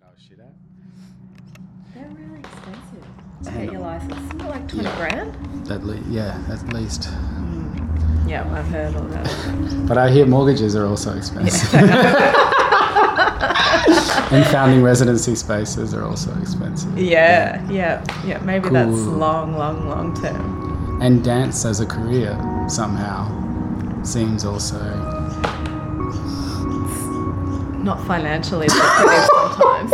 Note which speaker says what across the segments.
Speaker 1: that I was shit at.
Speaker 2: They're really expensive to get your license. Isn't it like 20 grand?
Speaker 1: At le- yeah, at least. Mm.
Speaker 2: Yeah, I've heard all that.
Speaker 1: But I hear mortgages are also expensive. and founding residency spaces are also expensive.
Speaker 2: Yeah, yeah, yeah. Maybe that's long, long, long term.
Speaker 1: And dance as a career somehow seems also.
Speaker 2: Not financially lucrative sometimes.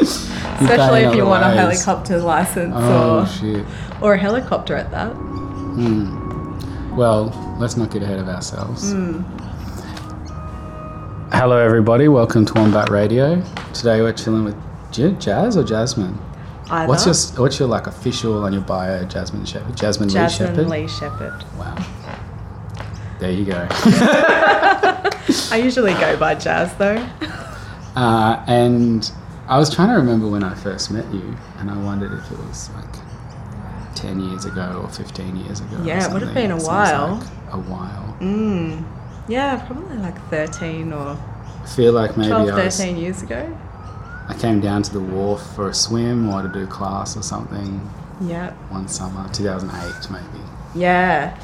Speaker 2: Especially if you want a helicopter license
Speaker 1: Oh
Speaker 2: or,
Speaker 1: shit.
Speaker 2: or a helicopter at that.
Speaker 1: Hmm. Well, let's not get ahead of ourselves.
Speaker 2: Hmm.
Speaker 1: Hello, everybody. Welcome to Wombat Radio. Today we're chilling with J- Jazz or Jasmine.
Speaker 2: Either.
Speaker 1: What's your what's your like official on your bio? Jasmine Shepherd. Jasmine, Lee
Speaker 2: Jasmine
Speaker 1: Shepherd.
Speaker 2: Lee Shepherd.
Speaker 1: Wow. There you go.
Speaker 2: I usually go by Jazz though.
Speaker 1: uh, and I was trying to remember when I first met you, and I wondered if it was like ten years ago or fifteen years ago.
Speaker 2: Yeah, it would have been a while.
Speaker 1: like a while.
Speaker 2: Mm. Yeah, probably like 13 or
Speaker 1: I feel like maybe
Speaker 2: 12,
Speaker 1: I was
Speaker 2: 13 years ago.
Speaker 1: I came down to the wharf for a swim or to do class or something
Speaker 2: Yeah.
Speaker 1: one summer, 2008 maybe.
Speaker 2: Yeah.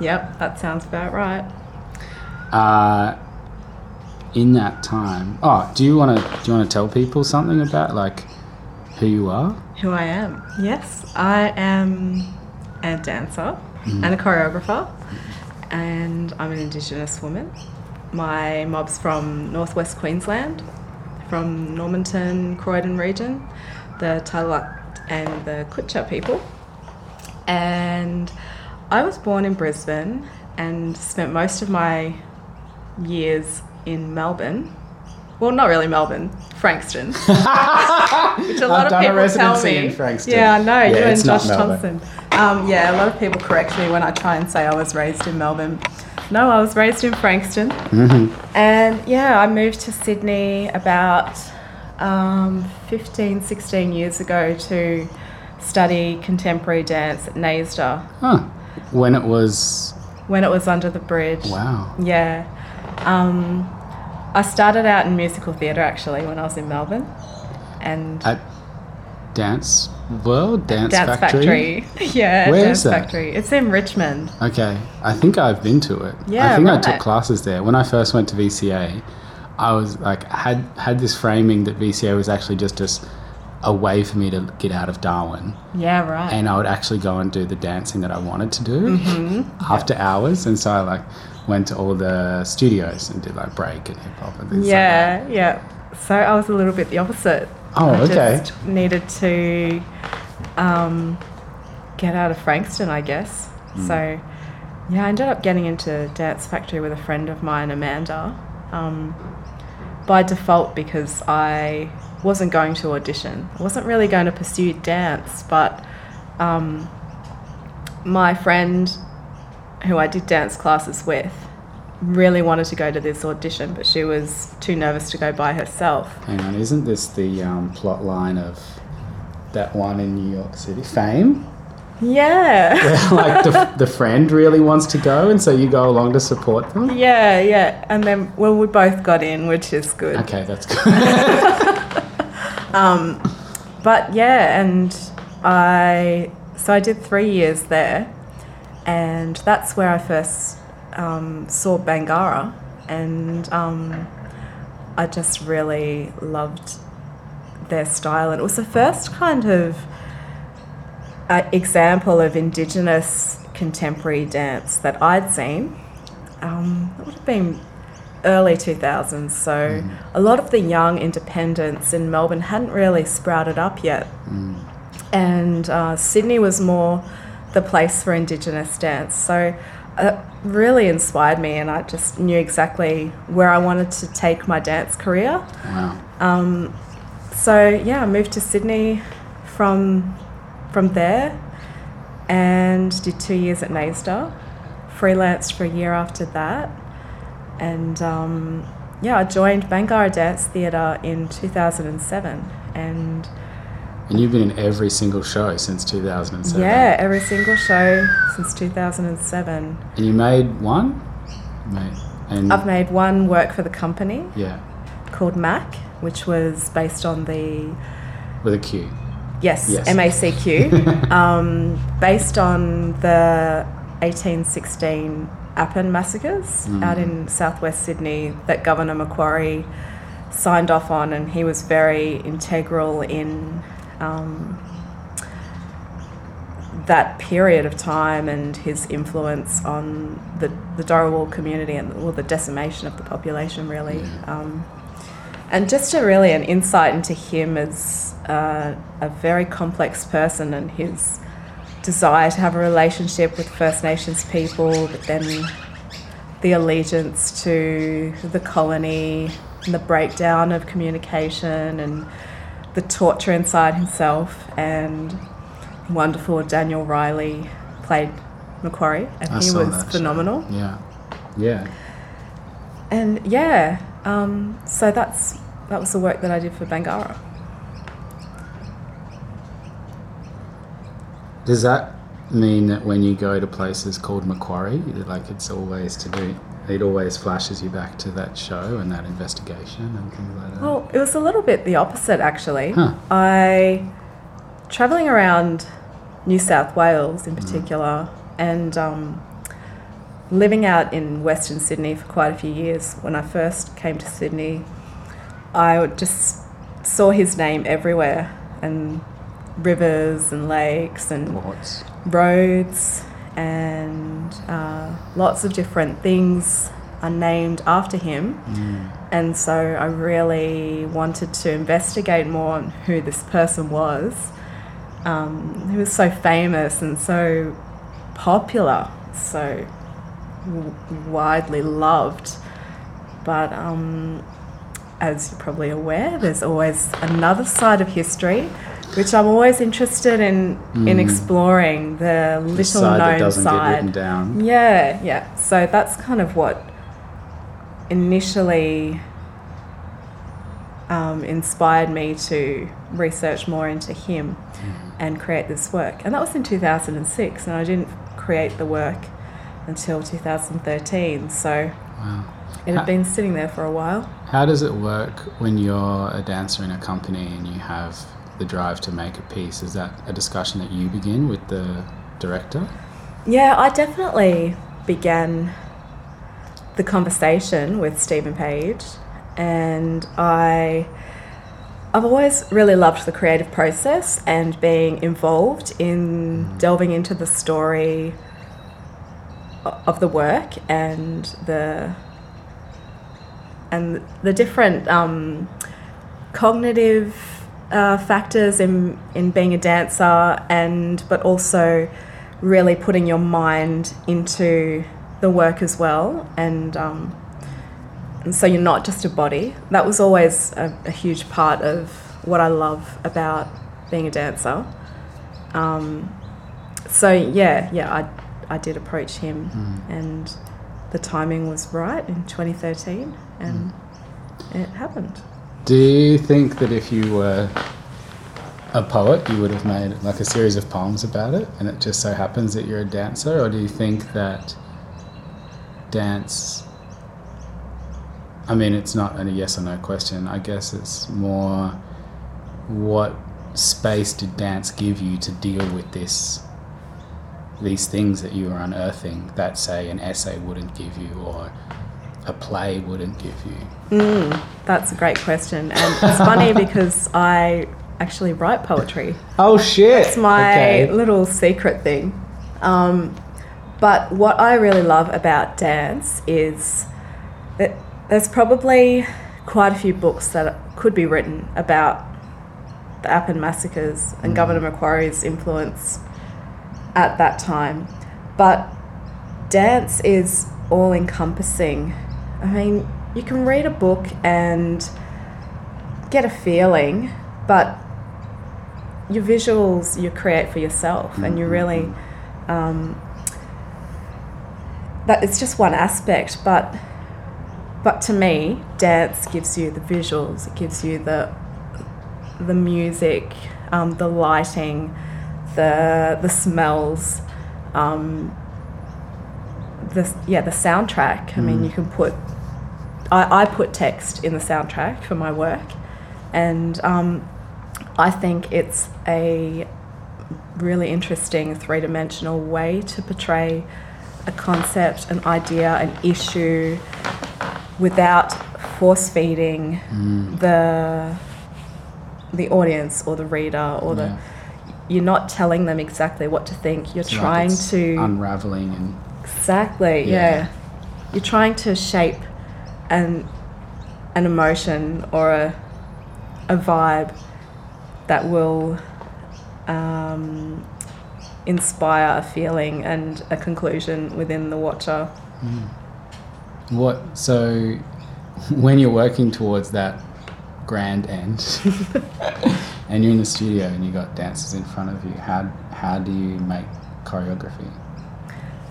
Speaker 2: Yep, that sounds about right.
Speaker 1: Uh, in that time, oh, do you want to do you want to tell people something about like who you are?
Speaker 2: Who I am. Yes, I am a dancer
Speaker 1: Mm-hmm.
Speaker 2: and a choreographer, and I'm an Indigenous woman. My mob's from northwest Queensland, from Normanton, Croydon region, the Tagalak and the Kutcha people. And I was born in Brisbane and spent most of my years in Melbourne. Well, not really Melbourne, Frankston. Which a lot
Speaker 1: I've
Speaker 2: of
Speaker 1: done a
Speaker 2: people tell me.
Speaker 1: in Frankston.
Speaker 2: Yeah, I know.
Speaker 1: Yeah,
Speaker 2: you and
Speaker 1: it's not
Speaker 2: Josh
Speaker 1: Melbourne.
Speaker 2: Thompson. Um, yeah, a lot of people correct me when I try and say I was raised in Melbourne. No, I was raised in Frankston.
Speaker 1: Mm-hmm.
Speaker 2: And yeah, I moved to Sydney about um, 15, 16 years ago to study contemporary dance at NAISDA
Speaker 1: Huh. When it was
Speaker 2: when it was under the bridge.
Speaker 1: wow.
Speaker 2: Yeah. Um, I started out in musical theatre actually when I was in Melbourne. And
Speaker 1: At Dance World Dance,
Speaker 2: Dance
Speaker 1: Factory.
Speaker 2: Factory. yeah,
Speaker 1: Where
Speaker 2: Dance
Speaker 1: is that?
Speaker 2: Factory. It's in Richmond.
Speaker 1: Okay, I think I've been to it.
Speaker 2: Yeah, I
Speaker 1: think I took classes there. When I first went to VCA, I was like had had this framing that VCA was actually just just a way for me to get out of Darwin,
Speaker 2: Yeah, right.
Speaker 1: and I would actually go and do the dancing that I wanted to do
Speaker 2: Mm-hmm.
Speaker 1: after hours. And so I like went to all the studios and did like break and hip hop and things like that.
Speaker 2: yeah, yeah. So I was a little bit the opposite.
Speaker 1: Oh,
Speaker 2: I
Speaker 1: okay.
Speaker 2: Just needed to um, get out of Frankston, I guess.
Speaker 1: Hmm.
Speaker 2: So yeah, I ended up getting into Dance Factory with a friend of mine, Amanda, um, by default because I wasn't going to audition. I wasn't really going to pursue dance, but um, my friend who I did dance classes with really wanted to go to this audition, but she was too nervous to go by herself.
Speaker 1: Hang on, isn't this the um, plot line of that one in New York City, Fame?
Speaker 2: Yeah.
Speaker 1: Where, like the, the friend really wants to go, and so you go along to support them.
Speaker 2: Yeah, yeah. And then, well, we both got in, which is good.
Speaker 1: Okay, that's good.
Speaker 2: Um, but yeah, and I, so I did three years there, and that's where I first um, saw Bangarra, and um, I just really loved their style. And it was the first kind of uh, example of Indigenous contemporary dance that I'd seen. Um, it would have been early 2000s, so a lot of the young independents in Melbourne hadn't really sprouted up yet. And uh, Sydney was more the place for Indigenous dance. So it really inspired me, and I just knew exactly where I wanted to take my dance career.
Speaker 1: wow.
Speaker 2: Um, so yeah, I moved to Sydney from from there and did two years at NAISDA. Freelanced for a year after that, and um, yeah, I joined Bangarra Dance Theatre in 2007, and
Speaker 1: And you've been in every single show since 2007.
Speaker 2: yeah, every single show since 2007.
Speaker 1: And you made one? Made. And
Speaker 2: I've made one work for the company
Speaker 1: yeah.
Speaker 2: called Mac, which was based on the
Speaker 1: With a Q.
Speaker 2: yes,
Speaker 1: Yes.
Speaker 2: MACQ, um, based on the 1816 Appin massacres
Speaker 1: Mm.
Speaker 2: out in southwest Sydney that Governor Macquarie signed off on, and he was very integral in um, that period of time and his influence on the, the Darawal community and well, the decimation of the population, really. Um, and just a really an insight into him as uh, a very complex person and his desire to have a relationship with First Nations people, but then the allegiance to the colony and the breakdown of communication and the torture inside himself and wonderful Daniel Riley played Macquarie and
Speaker 1: I
Speaker 2: he was
Speaker 1: that show.
Speaker 2: phenomenal.
Speaker 1: Yeah. Yeah.
Speaker 2: And yeah, um, so that's that was the work that I did for Bangarra.
Speaker 1: Does that mean that when you go to places called Macquarie, like it's always to do, it always flashes you back to that show and that investigation and things like that?
Speaker 2: Well, it was a little bit the opposite actually.
Speaker 1: Huh.
Speaker 2: I traveling around New South Wales in particular, and um, living out in Western Sydney for quite a few years. When I first came to Sydney, I just saw his name everywhere, and rivers and lakes and
Speaker 1: Ports.
Speaker 2: roads and uh, lots of different things are named after him. And so I really wanted to investigate more on who this person was. Um, he was so famous and so popular, so w- widely loved. But um, as you're probably aware, there's always another side of history, which I'm always interested in in exploring the little
Speaker 1: The side that
Speaker 2: known
Speaker 1: get written
Speaker 2: side.
Speaker 1: down.
Speaker 2: Yeah, yeah. So that's kind of what initially um, inspired me to research more into him and create this work. And that was in 2006, and I didn't create the work until 2013. So
Speaker 1: Wow.
Speaker 2: it had been sitting there for a while.
Speaker 1: How does it work when you're a dancer in a company and you have the drive to make a piece? Is that a discussion that you begin with the director?
Speaker 2: Yeah, I definitely began the conversation with Stephen Page, and I. I've always really loved the creative process and being involved in delving into the story of the work and the and the different um, cognitive uh, factors in in being a dancer and but also really putting your mind into the work as well. And um, and so you're not just a body. That was always a, a huge part of what I love about being a dancer. Um, so yeah yeah I, I did approach him and the timing was right in 2013 and it happened
Speaker 1: Do you think that if you were a poet, you would have made like a series of poems about it, and it just so happens that you're a dancer, or do you think that dance? I mean, it's not a yes or no question. I guess it's more what space did dance give you to deal with this these things that you were unearthing that say an essay wouldn't give you or a play wouldn't give you
Speaker 2: Mm, that's a great question. And it's funny because I actually write poetry.
Speaker 1: oh shit
Speaker 2: It's my little secret thing. Um, but what I really love about dance is that there's probably quite a few books that could be written about the Appin massacres and Governor Macquarie's influence at that time. But dance is all encompassing. I mean, you can read a book and get a feeling, but your visuals you create for yourself, and you really um, that it's just one aspect, but but to me, dance gives you the visuals. It gives you the the music, um, the lighting, the the smells, um, the yeah the soundtrack. I mean, you can put I, I put text in the soundtrack for my work, And um, I think it's a really interesting three dimensional way to portray a concept, an idea, an issue without force feeding
Speaker 1: Mm.
Speaker 2: the the audience or the reader or the you're not telling them exactly what to think you're
Speaker 1: It's like
Speaker 2: trying
Speaker 1: it's
Speaker 2: to
Speaker 1: unraveling and
Speaker 2: exactly
Speaker 1: Yeah.
Speaker 2: yeah. you're trying to shape an an emotion or a a vibe that will um, inspire a feeling and a conclusion within the watcher
Speaker 1: what. So when you're working towards that grand end, and you're in the studio and you got dancers in front of you, how how do you make choreography?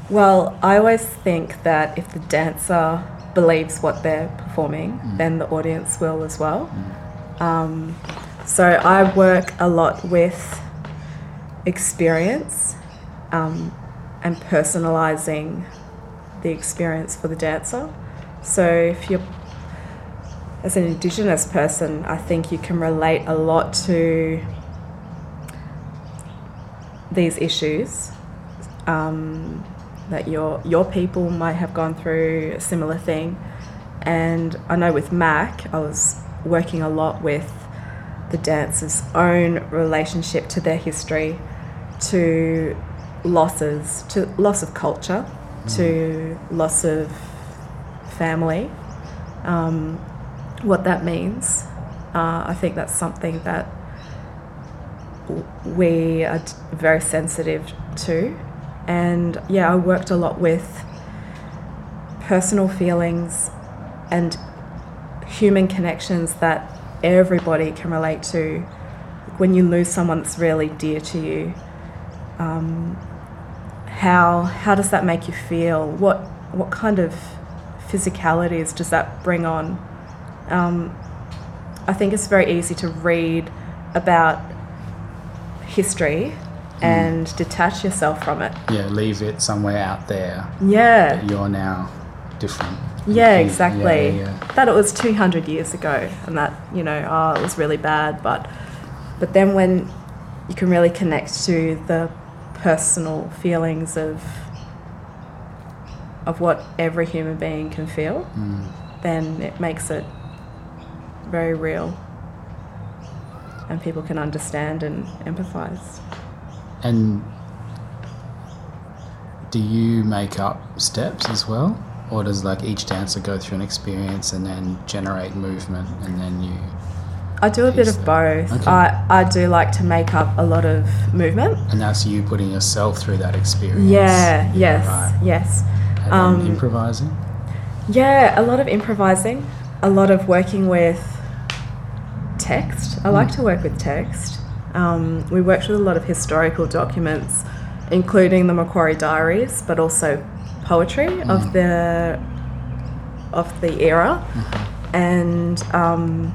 Speaker 2: Well, I always think that if the dancer believes what they're performing, then the audience will as well. Um, so I work a lot with experience um, and personalizing the experience for the dancer. So if you're as an indigenous person, I think you can relate a lot to these issues um, that your your people might have gone through a similar thing. And I know with Mac, I was working a lot with the dancers' own relationship to their history, to losses, to loss of culture, to loss of family, um, what that means. Uh, I think that's something that we are very sensitive to. And yeah, I worked a lot with personal feelings and human connections that everybody can relate to. When you lose someone that's really dear to you, um, how how does that make you feel? What what kind of physicalities does that bring on? Um, I think it's very easy to read about history and detach yourself from it.
Speaker 1: Yeah, leave it somewhere out there.
Speaker 2: Yeah,
Speaker 1: You're now different.
Speaker 2: yeah,
Speaker 1: You-
Speaker 2: exactly.
Speaker 1: Yeah, yeah.
Speaker 2: That it was 200 years ago and that, you know, oh, it was really bad. But, but then when you can really connect to the personal feelings of, of what every human being can feel,
Speaker 1: Mm.
Speaker 2: then it makes it very real. And people can understand and empathize.
Speaker 1: And do you make up steps as well? Or does like each dancer go through an experience and then generate movement and then you
Speaker 2: I do a bit of both.
Speaker 1: Okay.
Speaker 2: I, I do like to make up a lot of movement.
Speaker 1: and that's you putting yourself through that experience.
Speaker 2: Yeah, yes,
Speaker 1: Right.
Speaker 2: yes.
Speaker 1: And
Speaker 2: Um,
Speaker 1: improvising?
Speaker 2: Yeah, a lot of improvising, a lot of working with text. I like to work with text. Um, we worked with a lot of historical documents, including the Macquarie Diaries, but also poetry of the of the era, and um,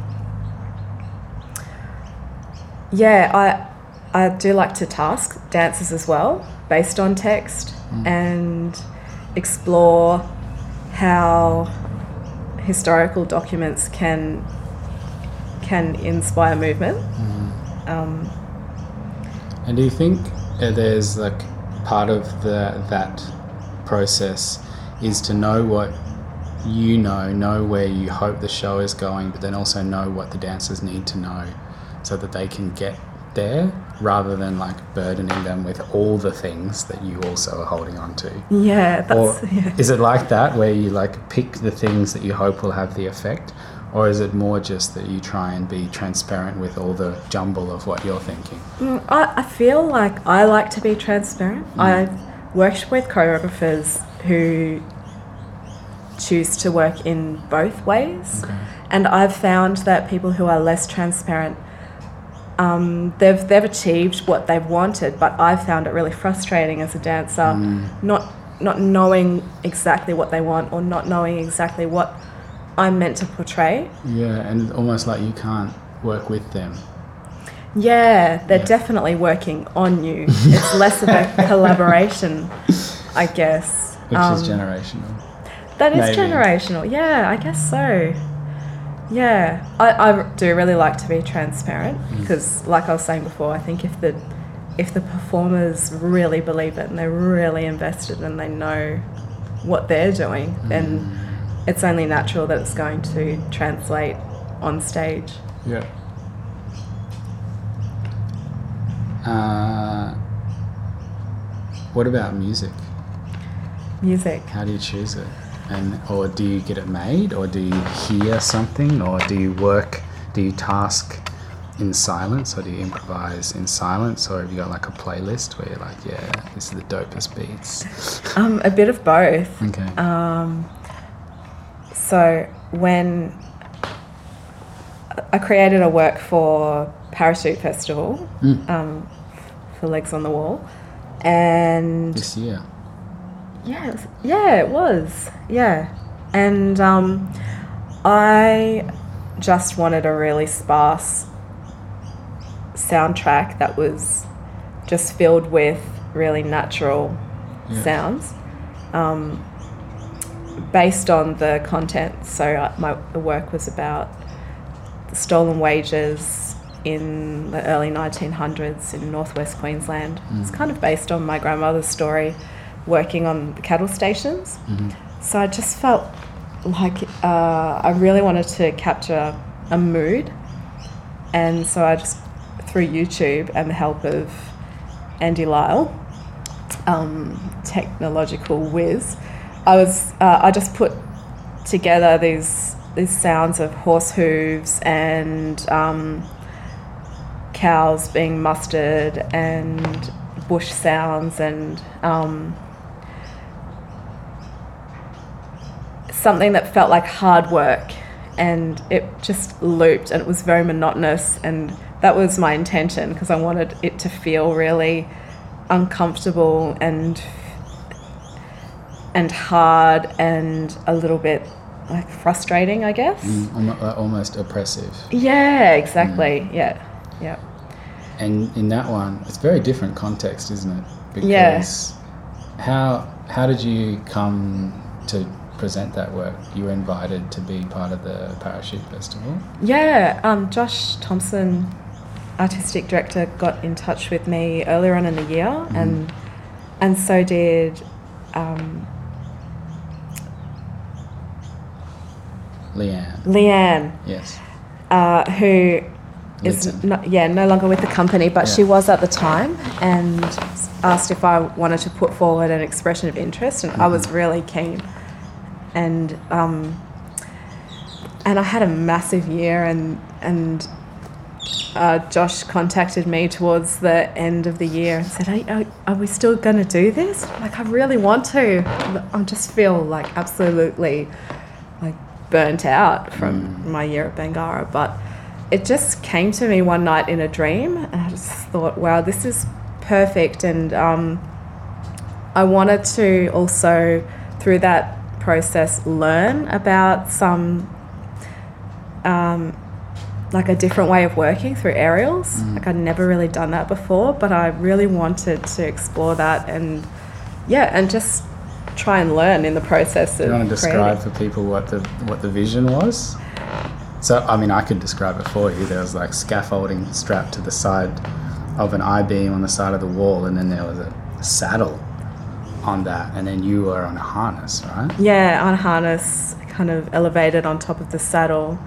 Speaker 2: yeah, I I do like to task dancers as well, based on text, and explore how historical documents can can inspire movement. Um,
Speaker 1: And do you think there's like part of the that process is to know what you know, know where you hope the show is going, but then also know what the dancers need to know so that they can get there rather than like burdening them with all the things that you also are holding on to.
Speaker 2: yeah, that's
Speaker 1: Or
Speaker 2: yeah.
Speaker 1: is it like that where you like pick the things that you hope will have the effect? Or is it more just that you try and be transparent with all the jumble of what you're thinking?
Speaker 2: Mm, I, I feel like I like to be transparent. I've worked with choreographers who choose to work in both ways.
Speaker 1: Okay.
Speaker 2: And I've found that people who are less transparent, um, they've they've achieved what they've wanted, but I've found it really frustrating as a dancer, not not knowing exactly what they want or not knowing exactly what I'm meant to portray.
Speaker 1: Yeah, and it's almost like you can't work with them.
Speaker 2: Yeah, they're
Speaker 1: Yeah.
Speaker 2: definitely working on you. It's less of a collaboration, I guess.
Speaker 1: Which
Speaker 2: Um,
Speaker 1: is generational.
Speaker 2: That is
Speaker 1: maybe.
Speaker 2: generational. Yeah, I guess so. Yeah, I, I do really like to be transparent because, like I was saying before, I think if the if the performers really believe it and they're really invested and they know what they're doing, then it's only natural that it's going to translate on stage.
Speaker 1: Yeah. Uh, what about music?
Speaker 2: Music.
Speaker 1: How do you choose it? And or do you get it made, or do you hear something, or do you work? Do you task in silence, or do you improvise in silence, or have you got like a playlist where you're like, yeah, this is the dopest beats?
Speaker 2: Um, a bit of both.
Speaker 1: Okay.
Speaker 2: Um, so when I created a work for Parachute Festival
Speaker 1: Mm.
Speaker 2: um, for Legs on the Wall, and
Speaker 1: this year.
Speaker 2: yeah, it was, yeah, it was, yeah, and um, I just wanted a really sparse soundtrack that was just filled with really natural sounds um, based on the content. So uh, my the work was about the stolen wages in the early 1900s in northwest Queensland. It's kind of based on my grandmother's story working on the cattle stations. So I just felt like uh, I really wanted to capture a mood. And so I just, through YouTube and the help of Andy Lyle, um, technological whiz, I was uh, I just put together these these sounds of horse hooves and um, cows being mustered and bush sounds and um, something that felt like hard work. And it just looped and it was very monotonous and that was my intention because I wanted it to feel really uncomfortable and and hard and a little bit like frustrating I guess.
Speaker 1: Mm, uh, almost oppressive.
Speaker 2: Yeah, exactly. Yeah. Yeah.
Speaker 1: And in that one, it's very different context, isn't it? Because
Speaker 2: Yeah.
Speaker 1: how how did you come to present that work? You were invited to be part of the Parachute Festival.
Speaker 2: Yeah, um, Josh Thompson, artistic director, got in touch with me earlier on in the year, and and so did um,
Speaker 1: Leanne.
Speaker 2: Leanne,
Speaker 1: Yes.
Speaker 2: uh, who is no, yeah no longer with the company, but she was at the time, and asked if I wanted to put forward an expression of interest, and I was really keen, and um, and I had a massive year, and and uh, Josh contacted me towards the end of the year and said, "Are, are, are we still going to do this? Like, I really want to. I just feel like absolutely burnt out from my year at Bangarra, but." It just came to me one night in a dream, and I just thought, "Wow, this is perfect." And um, I wanted to also, through that process, learn about some um, like a different way of working through aerials. Like I'd never really done that before, but I really wanted to explore that and yeah, and just try and learn in the process
Speaker 1: Do
Speaker 2: of
Speaker 1: you want to describe
Speaker 2: creating.
Speaker 1: for people what the what the vision was? So I mean, I could describe it for you. There was like scaffolding strapped to the side of an I beam on the side of the wall, and then there was a saddle on that, and then you were on a harness, right?
Speaker 2: Yeah, on a harness, kind of elevated on top of the saddle,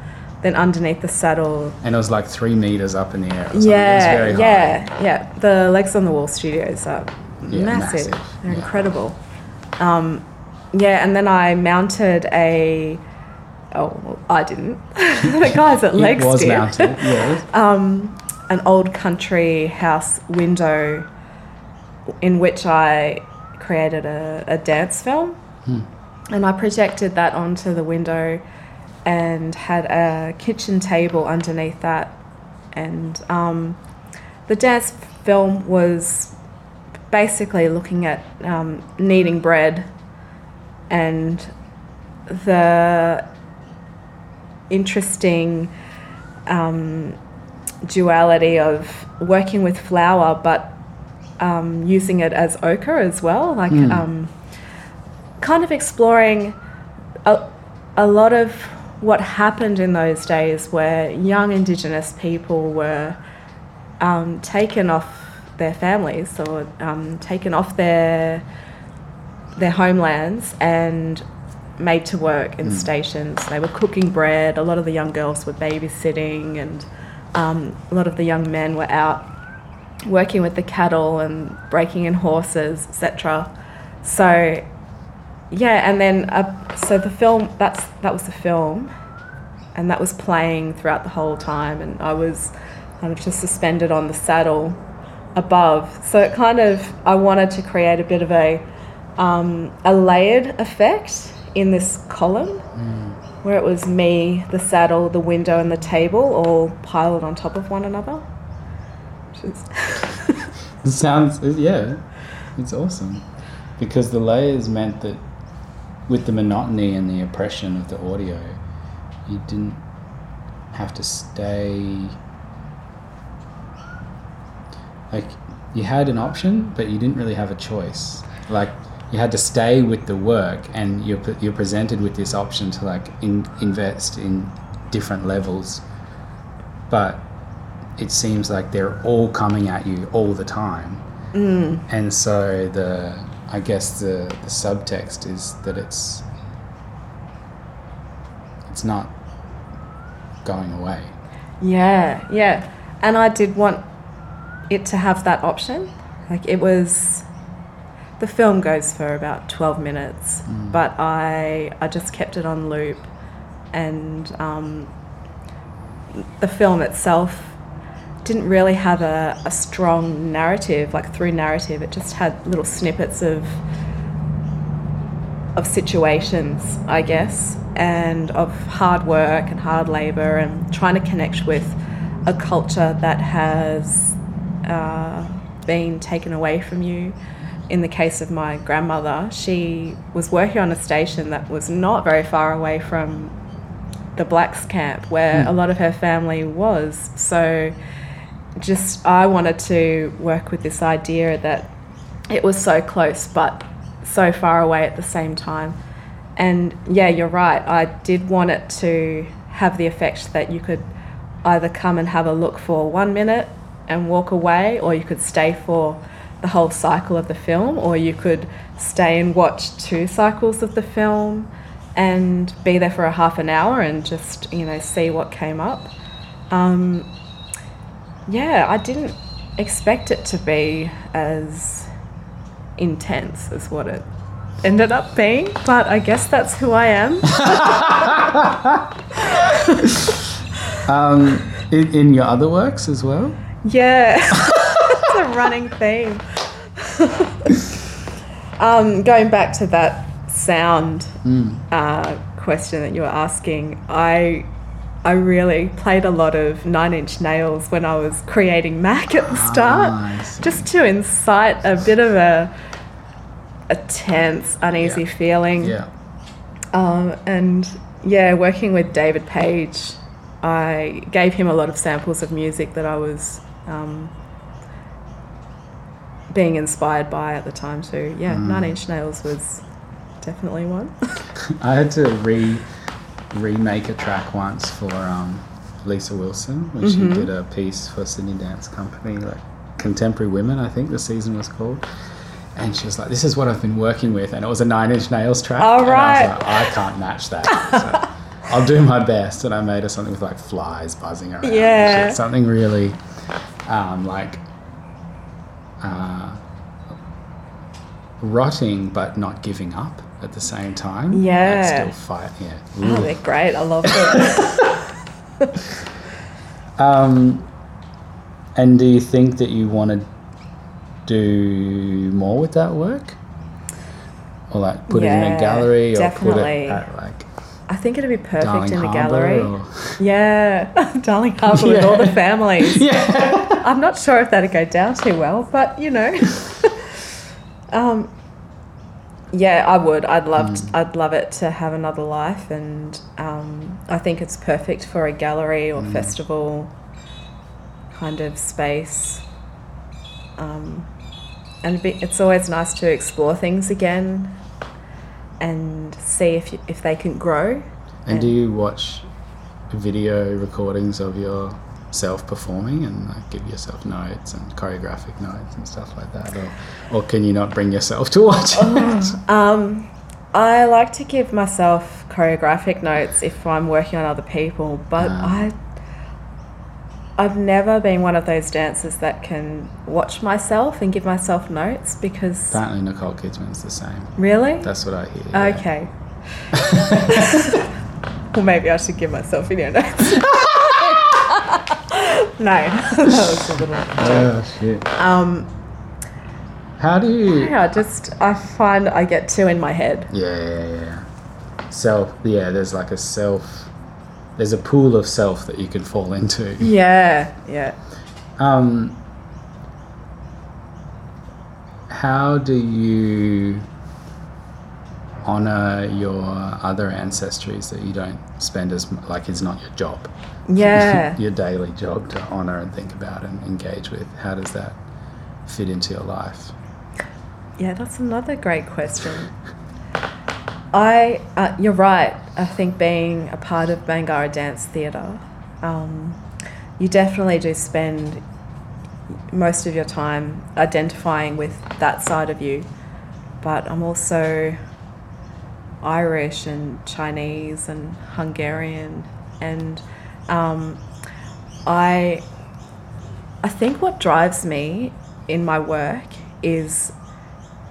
Speaker 2: then underneath the saddle.
Speaker 1: And it was like three meters up in the air. Or something. it was
Speaker 2: Yeah, yeah, yeah. The Legs on the Wall studios are
Speaker 1: Yeah,
Speaker 2: massive.
Speaker 1: massive,
Speaker 2: They're
Speaker 1: yeah.
Speaker 2: incredible. Um, yeah, and then I mounted a. Oh, well, I didn't. the guys at Legs
Speaker 1: It was
Speaker 2: did.
Speaker 1: mounted. Yeah.
Speaker 2: um, an old country house window in which I created a, a dance film. And I projected that onto the window and had a kitchen table underneath that. And um, the dance film was basically looking at um, kneading bread and the interesting um, duality of working with flour but um, using it as ochre as well, like um, kind of exploring a, a lot of what happened in those days where young Indigenous people were um, taken off their families or um, taken off their their homelands and made to work in
Speaker 1: Mm.
Speaker 2: stations. They were cooking bread. A lot of the young girls were babysitting, and um, a lot of the young men were out working with the cattle and breaking in horses, etc. So, yeah, and then uh, so the film that's that was the film, and that was playing throughout the whole time, and I was kind of just suspended on the saddle above. So it kind of I wanted to create a bit of a um, a layered effect in this column where it was me, the saddle, the window, and the table all piled on top of one another. Which is
Speaker 1: It sounds yeah, it's awesome because the layers meant that with the monotony and the oppression of the audio, you didn't have to stay like you had an option, but you didn't really have a choice. Like you had to stay with the work, and you're you're presented with this option to like in, invest in different levels, but it seems like they're all coming at you all the time. Mm. And so the I guess the, the subtext is that it's it's not going away.
Speaker 2: Yeah, yeah. And I did want it to have that option. Like it was the film goes for about 12 minutes, but I I just kept it on loop and um, the film itself didn't really have a, a strong narrative, like through narrative. It just had little snippets of of situations, I guess, and of hard work and hard labour and trying to connect with a culture that has uh, been taken away from you. In the case of my grandmother, she was working on a station that was not very far away from the blacks camp where a lot of her family was. So just I wanted to work with this idea that it was so close but so far away at the same time. And yeah, you're right. I did want it to have the effect that you could either come and have a look for one minute and walk away, or you could stay for the whole cycle of the film, or you could stay and watch two cycles of the film and be there for a half an hour and just, you know, see what came up. Um, yeah, I didn't expect it to be as intense as what it ended up being, but I guess that's who I am.
Speaker 1: Um, in, in your other works as well?
Speaker 2: Yeah, it's a running theme. um, going back to that sound uh, question that you were asking, I I really played a lot of Nine Inch Nails when I was creating Mac at the start,
Speaker 1: Ah,
Speaker 2: just to incite a bit of a a tense, uneasy
Speaker 1: Yeah.
Speaker 2: feeling.
Speaker 1: Yeah.
Speaker 2: Um, and yeah, working with David Page, I gave him a lot of samples of music that I was um, being inspired by at the time too. Yeah,
Speaker 1: Mm.
Speaker 2: Nine Inch Nails was definitely one.
Speaker 1: I had to re remake a track once for um, Lisa Wilson when she did a piece for Sydney Dance Company, like Contemporary Women, I think the season was called. And she was like, "This is what I've been working with," and it was a Nine Inch Nails track.
Speaker 2: Oh,
Speaker 1: and I was like, "I can't match that." So I'll do my best, and I made her something with like flies buzzing around.
Speaker 2: Yeah.
Speaker 1: something really um, like uh, rotting, but not giving up at the same time.
Speaker 2: Yeah.
Speaker 1: still fight. Yeah.
Speaker 2: oh, they're great. I love it.
Speaker 1: Um, and do you think that you want to do more with that work? Or like put it in a gallery or put it at
Speaker 2: I think it'd be perfect
Speaker 1: Darling
Speaker 2: in a
Speaker 1: Harbour
Speaker 2: gallery.
Speaker 1: or-
Speaker 2: Yeah, Darling Harbour with all the families.
Speaker 1: Yeah.
Speaker 2: I'm not sure if that'd go down too well, but you know. um, yeah, I would. I'd love.
Speaker 1: Mm.
Speaker 2: I'd love it to have another life, and um, I think it's perfect for a gallery or
Speaker 1: Mm.
Speaker 2: festival kind of space. Um, and be, it's always nice to explore things again and see if you, if they can grow.
Speaker 1: And do you watch video recordings of yourself performing and like, give yourself notes and choreographic notes and stuff like that, or, or can you not bring yourself to watch it?
Speaker 2: Um, I like to give myself choreographic notes if I'm working on other people, but
Speaker 1: Ah.
Speaker 2: I I've never been one of those dancers that can watch myself and give myself notes because
Speaker 1: Apparently, Nicole Kidman's the same.
Speaker 2: really
Speaker 1: That's what I hear. yeah.
Speaker 2: okay. well, maybe I should give myself video notes. no, that was a little.
Speaker 1: Oh shit.
Speaker 2: Um,
Speaker 1: How do you?
Speaker 2: yeah, just I find I get two in my head.
Speaker 1: Yeah, yeah, yeah. Self. Yeah, there's like a self. There's a pool of self that you can fall into.
Speaker 2: Yeah, yeah.
Speaker 1: Um, how do you honor your other ancestries that you don't spend as like it's not your job,
Speaker 2: Yeah.
Speaker 1: your daily job to honor and think about and engage with? How does that fit into your life?
Speaker 2: Yeah, that's another great question. I, uh, you're right. I think being a part of Bangarra Dance Theatre, um, you definitely do spend most of your time identifying with that side of you. But I'm also Irish and Chinese and Hungarian, and um, I, I think what drives me in my work is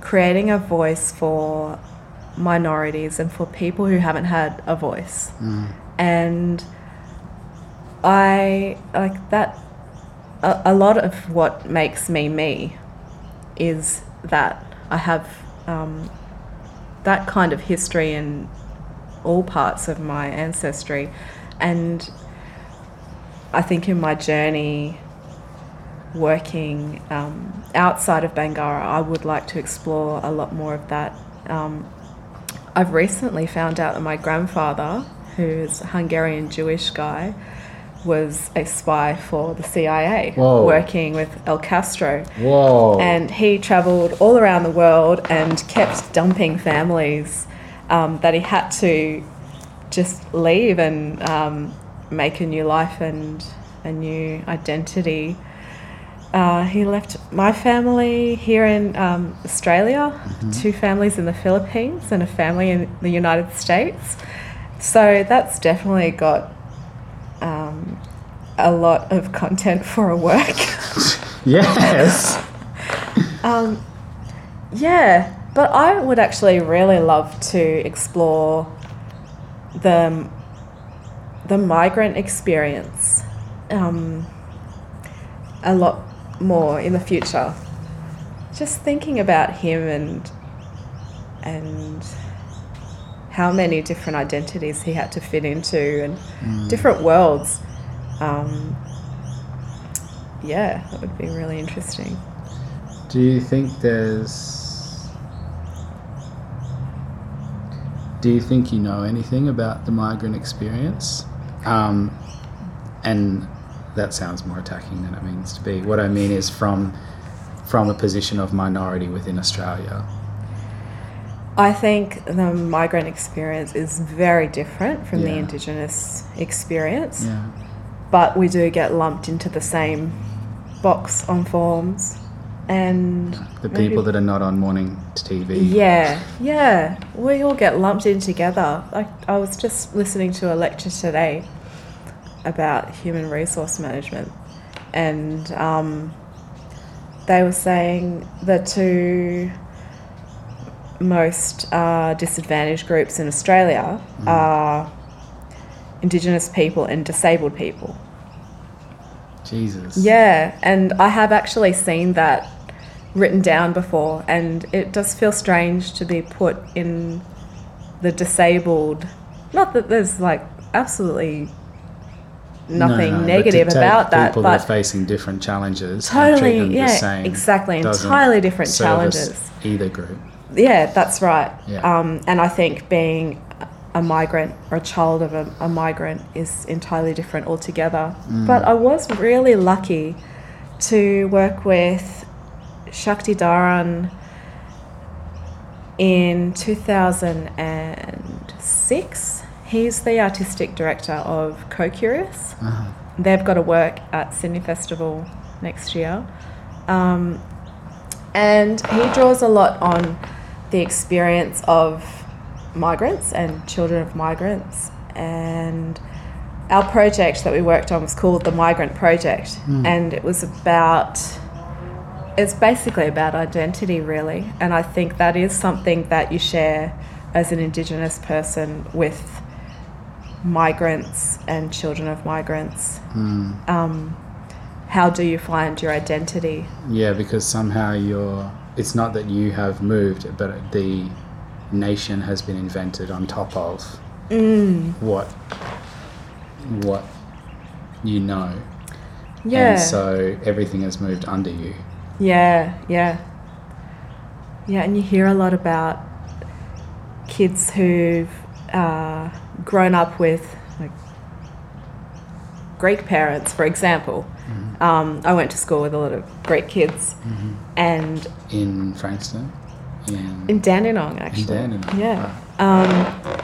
Speaker 2: creating a voice for minorities and for people who haven't had a voice. And I like that. A, a lot of what makes me me is that I have um, that kind of history in all parts of my ancestry. And I think in my journey working um, outside of Bangarra, I would like to explore a lot more of that. Um, I've recently found out that my grandfather, who's a Hungarian Jewish guy, was a spy for the CIA,
Speaker 1: Whoa.
Speaker 2: working with El Castro.
Speaker 1: Whoa!
Speaker 2: And he travelled all around the world and kept dumping families um, that he had to just leave and um, make a new life and a new identity. Uh, he left my family here in um, Australia, two families in the Philippines, and a family in the United States. So that's definitely got um, a lot of content for a work.
Speaker 1: yes.
Speaker 2: Um, yeah, but I would actually really love to explore the the migrant experience um, a lot more in the future. Just thinking about him and and how many different identities he had to fit into and different worlds. Um, yeah, that would be really interesting.
Speaker 1: Do you think there's. Do you think you know anything about the migrant experience? Um, and that sounds more attacking than it means to be. What I mean is from from a position of minority within Australia.
Speaker 2: I think the migrant experience is very different from the Indigenous experience,
Speaker 1: Yeah.
Speaker 2: but we do get lumped into the same box on forms. And
Speaker 1: The
Speaker 2: maybe-
Speaker 1: people that are not on morning TV.
Speaker 2: Yeah, yeah, we all get lumped in together. Like I was just listening to a lecture today about human resource management, and um, they were saying the two most uh, disadvantaged groups in Australia are Indigenous people and disabled people.
Speaker 1: Jesus.
Speaker 2: Yeah, and I have actually seen that written down before, and it does feel strange to be put in the disabled. Not that there's like absolutely nothing
Speaker 1: no, but
Speaker 2: negative about that,
Speaker 1: People that are
Speaker 2: but
Speaker 1: facing different challenges.
Speaker 2: totally, yeah,
Speaker 1: same
Speaker 2: exactly, entirely different challenges.
Speaker 1: Either group.
Speaker 2: Yeah, that's right.
Speaker 1: Yeah.
Speaker 2: Um, and I think being a migrant or a child of a, a migrant is entirely different altogether.
Speaker 1: Mm.
Speaker 2: But I was really lucky to work with Shakti Dharan in 2006. He's the artistic director of Co Curious.
Speaker 1: Uh-huh.
Speaker 2: They've got to work at Sydney Festival next year. Um, and he draws a lot on the experience of migrants and children of migrants. And our project that we worked on was called the Migrant Project, and it was about it's basically about identity, really. And I think that is something that you share as an Indigenous person with migrants and children of migrants. Um, how do you find your identity?
Speaker 1: Yeah, because somehow you're. It's not that you have moved, but the nation has been invented on top of what what you know,
Speaker 2: Yeah.
Speaker 1: and so everything has moved under you.
Speaker 2: Yeah, yeah. Yeah, and you hear a lot about kids who've uh, grown up with like Greek parents, for example. Um, I went to school with a lot of Greek kids, and
Speaker 1: In Frankston, in,
Speaker 2: in Dandenong, actually.
Speaker 1: Dandenong,
Speaker 2: Yeah. Um,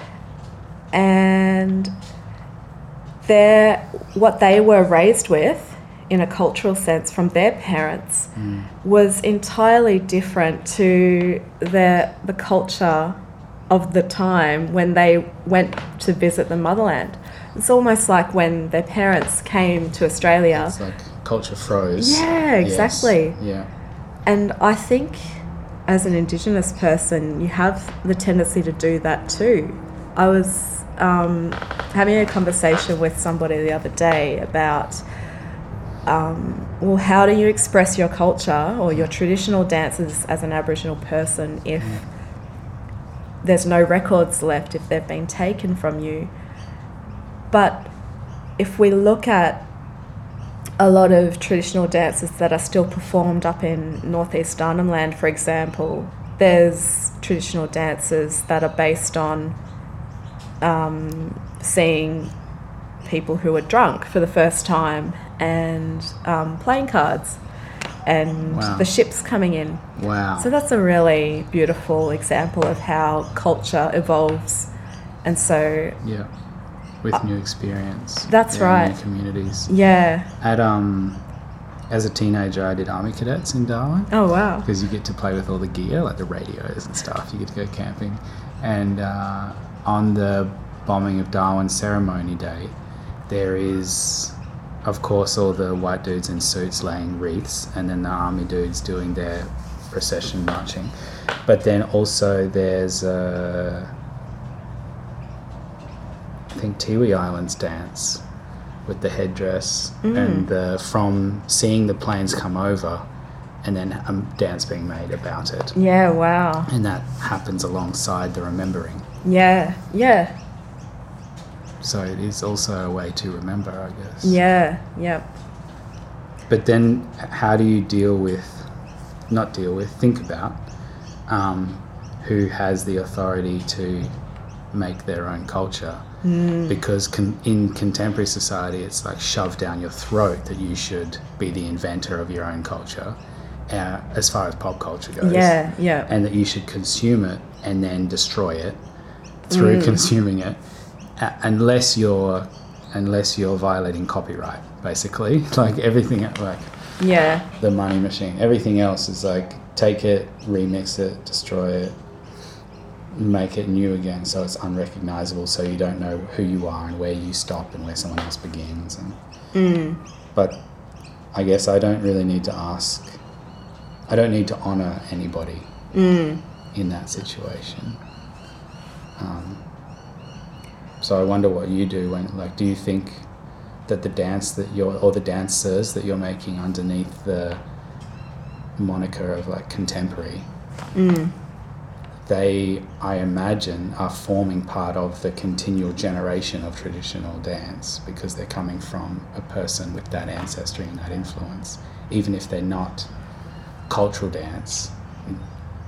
Speaker 2: and their what they were raised with, in a cultural sense, from their parents, was entirely different to the the culture of the time when they went to visit the motherland. It's almost like when their parents came to Australia.
Speaker 1: it's like culture froze.
Speaker 2: Yeah,
Speaker 1: Yes.
Speaker 2: exactly.
Speaker 1: Yeah.
Speaker 2: And I think as an Indigenous person, you have the tendency to do that too. I was um, having a conversation with somebody the other day about, um, well, how do you express your culture or your traditional dances as an Aboriginal person if there's no records left, if they've been taken from you? But if we look at a lot of traditional dances that are still performed up in northeast Arnhem Land, for example, there's traditional dances that are based on um, seeing people who are drunk for the first time and um, playing cards and
Speaker 1: Wow.
Speaker 2: the ships coming in.
Speaker 1: Wow.
Speaker 2: So that's a really beautiful example of how culture evolves. And so,
Speaker 1: yeah. With new experience.
Speaker 2: That's
Speaker 1: yeah,
Speaker 2: right.
Speaker 1: New communities.
Speaker 2: yeah.
Speaker 1: At um, as a teenager, I did army cadets in Darwin.
Speaker 2: Oh, wow.
Speaker 1: because you get to play with all the gear, like the radios and stuff. You get to go camping, and uh, on the bombing of Darwin ceremony day, there is, of course, all the white dudes in suits laying wreaths, and then the army dudes doing their procession marching. But then also there's, uh, I think Tiwi Islands dance with the headdress and the from seeing the planes come over and then a dance being made about it.
Speaker 2: Yeah, wow.
Speaker 1: And that happens alongside the remembering.
Speaker 2: Yeah, yeah,
Speaker 1: So it is also a way to remember, I guess.
Speaker 2: yeah, yep.
Speaker 1: But then, how do you deal with, not deal with, think about um, who has the authority to make their own culture? Because con- in contemporary society, it's like shoved down your throat that you should be the inventor of your own culture, uh, as far as pop culture goes.
Speaker 2: Yeah, yeah.
Speaker 1: and that you should consume it and then destroy it through consuming it unless you're unless you're violating copyright basically. Like everything like
Speaker 2: Yeah,
Speaker 1: the money machine. Everything else is like take it remix it destroy it make it new again so it's unrecognizable so you don't know who you are and where you stop and where someone else begins and but i guess i don't really need to ask i don't need to honor anybody in that situation. Um, so i wonder what you do when like do you think that the dance that you're or the dancers that you're making underneath the moniker of like contemporary mm. they i imagine are forming part of the continual generation of traditional dance because they're coming from a person with that ancestry and that influence even if they're not cultural dance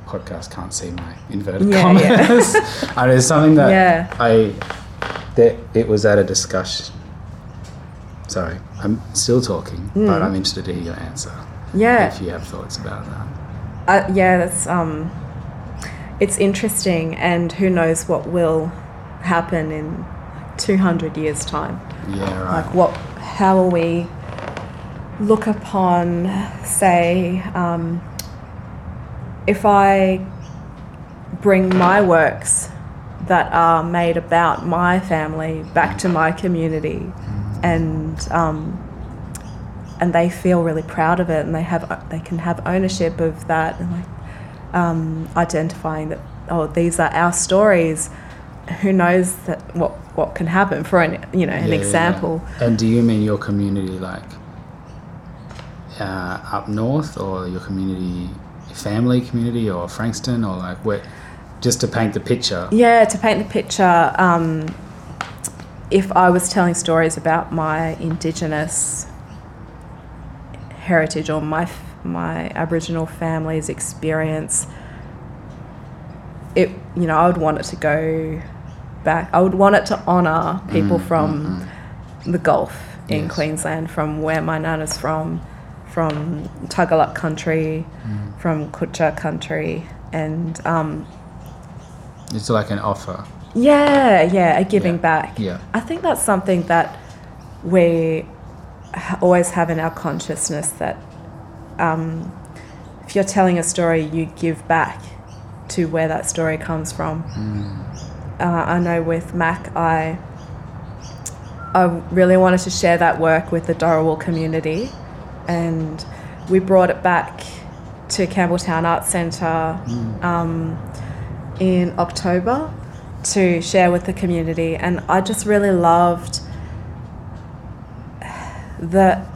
Speaker 1: podcast can't see my inverted
Speaker 2: Yeah, yeah.
Speaker 1: commas and it's something that
Speaker 2: Yeah.
Speaker 1: i that it was at a discussion sorry i'm still talking but i'm interested to hear your answer
Speaker 2: yeah.
Speaker 1: if you have thoughts about that
Speaker 2: Uh, yeah, that's um, it's interesting, and who knows what will happen in 200 years' time.
Speaker 1: Yeah, right.
Speaker 2: Like, what, how will we look upon, say, um, if I bring my works that are made about my family back to my community and um, and they feel really proud of it and they have they can have ownership of that and like um, identifying that oh these are our stories who knows that what what can happen for an you know an
Speaker 1: Yeah, yeah,
Speaker 2: example
Speaker 1: yeah. And do you mean your community like uh, up north, or your community, family community, or Frankston, or like where? Just to paint the picture.
Speaker 2: Yeah, to paint the picture, um, if I was telling stories about my Indigenous heritage or my my Aboriginal family's experience, it you know I would want it to go back. I would want it to honour people
Speaker 1: Mm,
Speaker 2: from the Gulf in
Speaker 1: Yes.
Speaker 2: Queensland, from where my nana's from, from Tagaluk country,
Speaker 1: Mm.
Speaker 2: from Kutcha country, and um,
Speaker 1: It's like an offer.
Speaker 2: yeah, yeah, a giving
Speaker 1: Yeah.
Speaker 2: back.
Speaker 1: Yeah.
Speaker 2: I think that's something that we always have in our consciousness that um, if you're telling a story, you give back to where that story comes from. Uh, I know with Mac, I I really wanted to share that work with the Darawal community, and we brought it back to Campbelltown Arts Centre um, in October to share with the community, and I just really loved the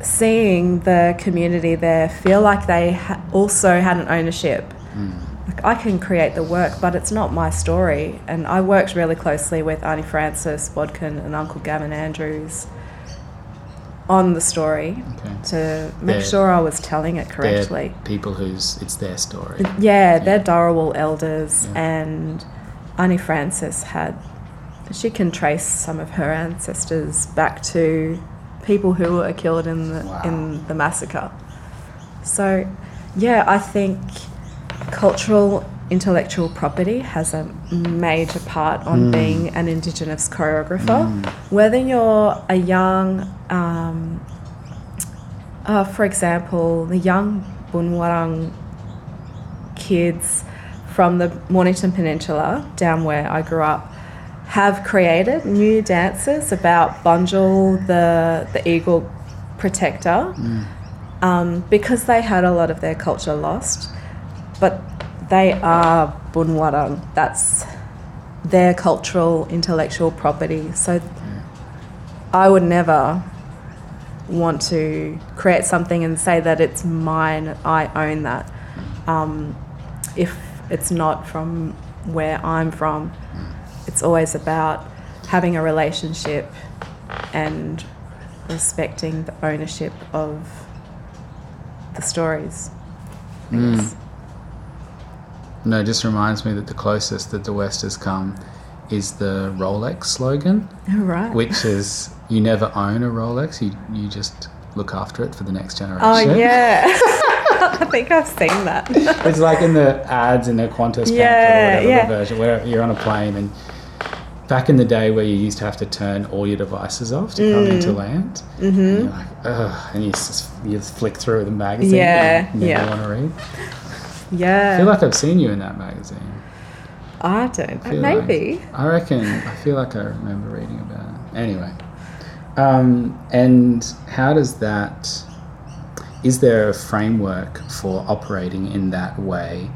Speaker 2: seeing the community there feel like they ha- also had an ownership. Hmm. Like I can create the work, but it's not my story. And I worked really closely with Auntie Frances Bodkin and Uncle Gavin Andrews on the story
Speaker 1: Okay.
Speaker 2: to make
Speaker 1: They're-
Speaker 2: sure I was telling it correctly.
Speaker 1: people whose it's their story.
Speaker 2: Yeah, they're Darawal elders,
Speaker 1: Yeah.
Speaker 2: and Auntie Frances had. She can trace some of her ancestors back to people who were killed in the
Speaker 1: Wow.
Speaker 2: in the massacre. So, yeah, I think cultural intellectual property has a major part on being an Indigenous choreographer. Whether you're a young um, uh, for example, the young Boonwurrung kids from the Mornington Peninsula, down where I grew up, have created new dances about Bunjil, the, the eagle protector, um, because they had a lot of their culture lost. But they are Boonwurrung. That's their cultural intellectual property. So I would never want to create something and say that it's mine, I own that. Um, if it's not from where I'm from, it's always about having a relationship and respecting the ownership of the stories.
Speaker 1: Mm. No, it just reminds me that the closest that the West has come is the Rolex slogan,
Speaker 2: All right.
Speaker 1: which is you never own a Rolex, you, you just look after it for the next generation.
Speaker 2: oh yeah, I think I've seen that.
Speaker 1: It's like in the ads in the Qantas pamphlet
Speaker 2: Yeah,
Speaker 1: or whatever
Speaker 2: yeah.
Speaker 1: version, where you're on a plane and back in the day where you used to have to turn all your devices off to
Speaker 2: Mm.
Speaker 1: come into land,
Speaker 2: Mm-hmm.
Speaker 1: and you're like, ugh, and you just you flick through the magazine.
Speaker 2: Yeah,
Speaker 1: and you never
Speaker 2: yeah.
Speaker 1: want to read.
Speaker 2: Yeah.
Speaker 1: I feel like I've seen you in that magazine.
Speaker 2: I don't.
Speaker 1: feel
Speaker 2: Maybe.
Speaker 1: Like, I reckon. I feel like I remember reading about it. Anyway, um, and how does that? Is there a framework for operating in that way,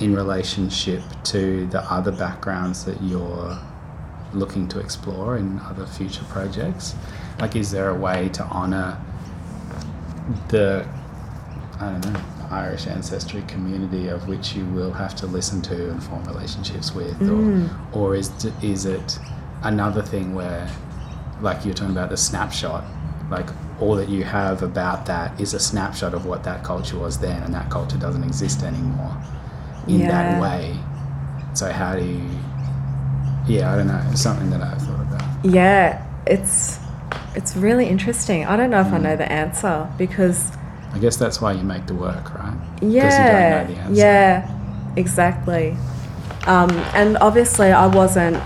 Speaker 1: in relationship to the other backgrounds that you're looking to explore in other future projects? Like, is there a way to honour the I don't know, Irish ancestry community of which you will have to listen to and form relationships with, or, mm. or is is it another thing where, like you're talking about the snapshot, like all that you have about that is a snapshot of what that culture was then, and that culture doesn't exist anymore in
Speaker 2: Yeah.
Speaker 1: that way. So how do you? Yeah, I don't know. It's something that I've thought about.
Speaker 2: Yeah, it's it's really interesting. I don't know if I mm. know the answer because
Speaker 1: I guess that's why you make the work, right?
Speaker 2: yeah,
Speaker 1: Because you don't know the answer.
Speaker 2: yeah, exactly. Um, and obviously, I wasn't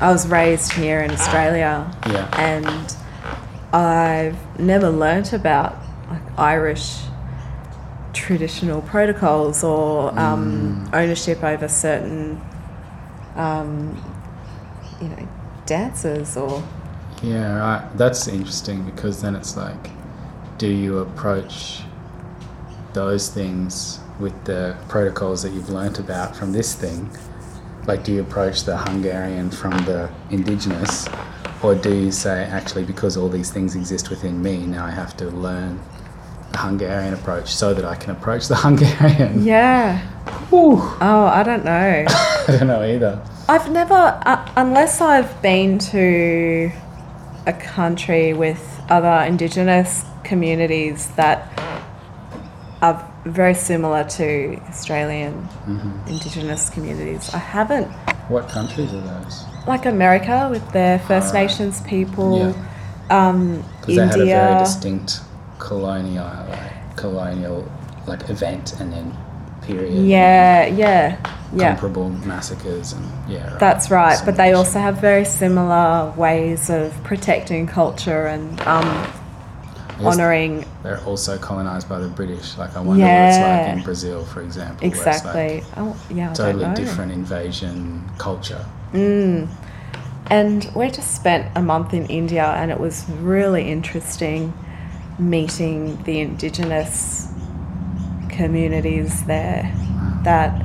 Speaker 2: I was raised here in Australia,
Speaker 1: Yeah.
Speaker 2: and I've never learnt about like Irish traditional protocols or um, ownership over certain, um, you know, dances or
Speaker 1: Yeah, right. That's interesting because then it's like, do you approach those things with the protocols that you've learnt about from this thing? Like, do you approach the Hungarian from the indigenous? Or do you say, actually, because all these things exist within me, now I have to learn the Hungarian approach so that I can approach the Hungarian?
Speaker 2: yeah.
Speaker 1: Whew.
Speaker 2: Oh, I don't know.
Speaker 1: I don't know either.
Speaker 2: I've never, uh, unless I've been to a country with other Indigenous communities that are very similar to Australian Indigenous communities. I haven't,
Speaker 1: What countries are those?
Speaker 2: like America with their First
Speaker 1: Alright.
Speaker 2: Nations people,
Speaker 1: Yeah.
Speaker 2: um,
Speaker 1: Because they had a very
Speaker 2: India.
Speaker 1: distinct colonial, like, colonial, like event and then period.
Speaker 2: Yeah, yeah, yeah.
Speaker 1: Comparable massacres and yeah. Right.
Speaker 2: That's right, but they also have very similar ways of protecting culture and um, honouring
Speaker 1: They're also colonized by the British. Like I wonder what it's like in Brazil, for example. it's, like,
Speaker 2: exactly. oh, yeah, I
Speaker 1: totally different invasion culture.
Speaker 2: Mm. And we just spent a month in India, and it was really interesting meeting the indigenous communities there that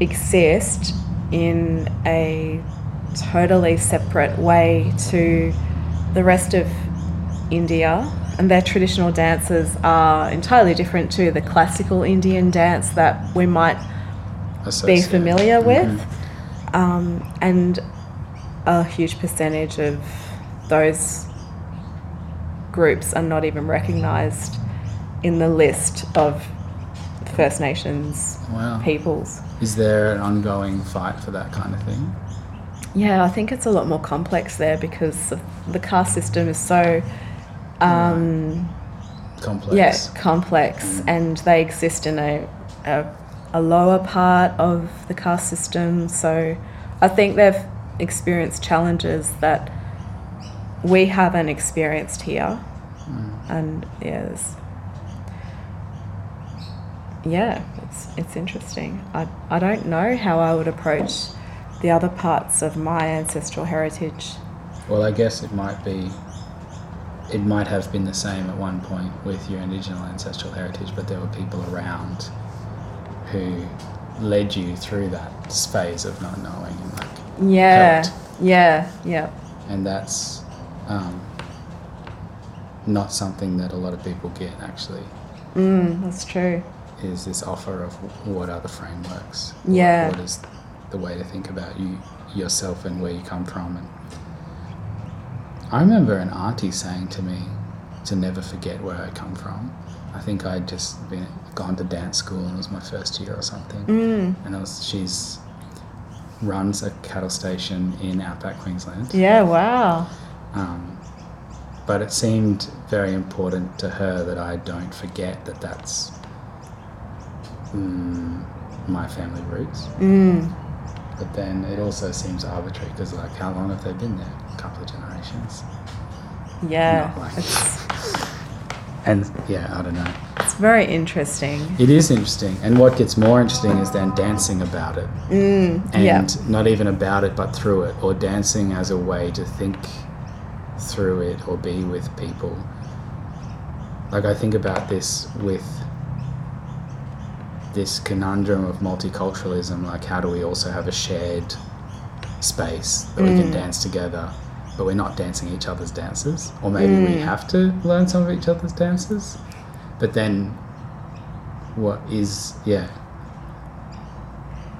Speaker 2: exist in a totally separate way to the rest of India. And their traditional dances are entirely different to the classical Indian dance that we might be familiar with.
Speaker 1: Mhm.
Speaker 2: Um, and a huge percentage of those groups are not even recognised in the list of First Nations
Speaker 1: Wow.
Speaker 2: peoples.
Speaker 1: Is there an ongoing fight for that kind of thing?
Speaker 2: Yeah, I think it's a lot more complex there because the caste system is so, um,
Speaker 1: Complex.
Speaker 2: yeah, complex, and they exist in a, a a lower part of the caste system. So, I think they've experienced challenges that we haven't experienced here, and yeah, there's- yeah, it's it's interesting. I I don't know how I would approach the other parts of my ancestral heritage.
Speaker 1: Well, I guess it might be. It might have been the same at one point with your indigenous ancestral heritage, but there were people around who led you through that phase of not knowing and like
Speaker 2: Yeah,
Speaker 1: Helped.
Speaker 2: yeah, yeah.
Speaker 1: and that's um, not something that a lot of people get actually
Speaker 2: Mm, that's true.
Speaker 1: is this offer of what are the frameworks What-
Speaker 2: Yeah.
Speaker 1: what is the way to think about you yourself and where you come from and i remember an auntie saying to me to never forget where i come from. I think i'd just been gone to dance school and it was my first year or something.
Speaker 2: Mm,
Speaker 1: and I was, she's runs a cattle station in outback queensland.
Speaker 2: Yeah, wow.
Speaker 1: um, but it seemed very important to her that I don't forget that that's mm, my family roots.
Speaker 2: Mm,
Speaker 1: But then it also seems arbitrary because, like, how long have they been there? A couple of generations.
Speaker 2: yeah.
Speaker 1: Like- And yeah, I don't know.
Speaker 2: it's very interesting.
Speaker 1: It is interesting. And what gets more interesting is then dancing about it.
Speaker 2: Mm,
Speaker 1: And
Speaker 2: yeah.
Speaker 1: not even about it, but through it, or dancing as a way to think through it or be with people. Like, I think about this with this conundrum of multiculturalism like, how do we also have a shared space that we can
Speaker 2: Mm.
Speaker 1: dance together, but we're not dancing each other's dances? Or maybe we
Speaker 2: Mm.
Speaker 1: have to learn some of each other's dances? But then, what is, yeah,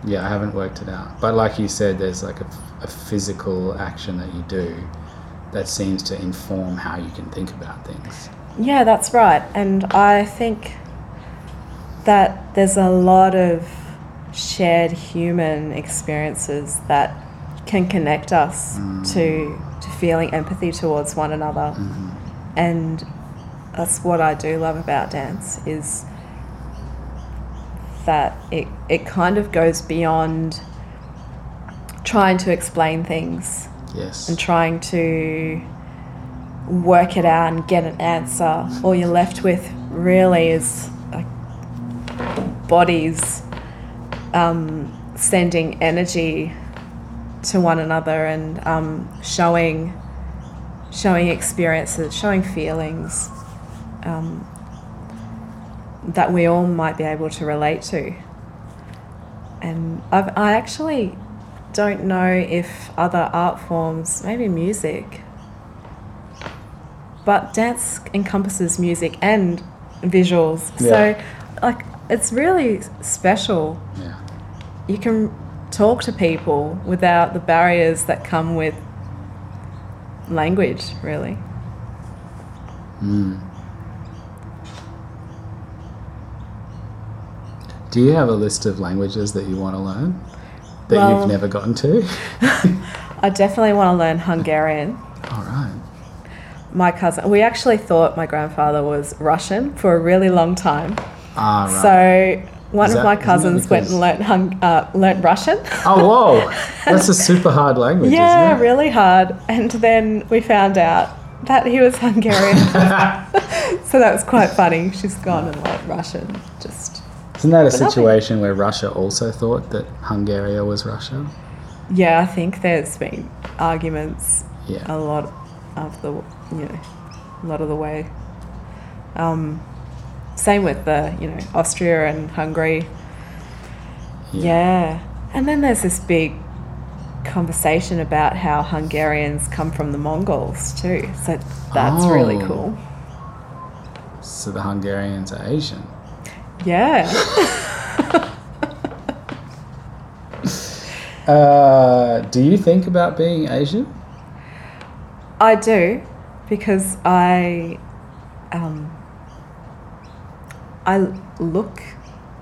Speaker 1: yeah, I haven't worked it out. But like you said, there's like a, a physical action that you do that seems to inform how you can think about things.
Speaker 2: Yeah, that's right. And I think that there's a lot of shared human experiences that can connect us mm. to to feeling empathy towards one another. Mm-hmm. And that's what I do love about dance is that it it kind of goes beyond trying to explain things
Speaker 1: Yes.
Speaker 2: and trying to work it out and get an answer. All you're left with really is bodies um, sending energy to one another and um, showing showing experiences, showing feelings um, that we all might be able to relate to. And I've, I actually don't know if other art forms, maybe music, but dance encompasses music and visuals.
Speaker 1: Yeah.
Speaker 2: So, like, it's really special.
Speaker 1: yeah.
Speaker 2: You can talk to people without the barriers that come with language, really.
Speaker 1: Mm. Do you have a list of languages that you want to learn that
Speaker 2: Well-
Speaker 1: you've never gotten to?
Speaker 2: I definitely want to learn Hungarian.
Speaker 1: All right.
Speaker 2: My cousin, we actually thought my grandfather was Russian for a really long time.
Speaker 1: Ah, right.
Speaker 2: So one
Speaker 1: Is
Speaker 2: of my cousins went and learnt, hung, uh, learnt Russian.
Speaker 1: oh, whoa. That's a super hard language,
Speaker 2: yeah,
Speaker 1: isn't it?
Speaker 2: really hard. And then we found out that he was Hungarian. so that was quite funny. She's gone and learnt Russian. Just
Speaker 1: Isn't that a
Speaker 2: nothing.
Speaker 1: situation where Russia also thought that Hungary was Russia?
Speaker 2: yeah, I think there's been arguments
Speaker 1: Yeah.
Speaker 2: a lot of the you know a lot of the way. Um, same with the you know Austria and Hungary. Yeah. And then there's this big conversation about how Hungarians come from the Mongols too. So that's really
Speaker 1: Oh.
Speaker 2: cool.
Speaker 1: So the Hungarians are Asian.
Speaker 2: Yeah.
Speaker 1: Uh, do you think about being Asian?
Speaker 2: I do because I um, I look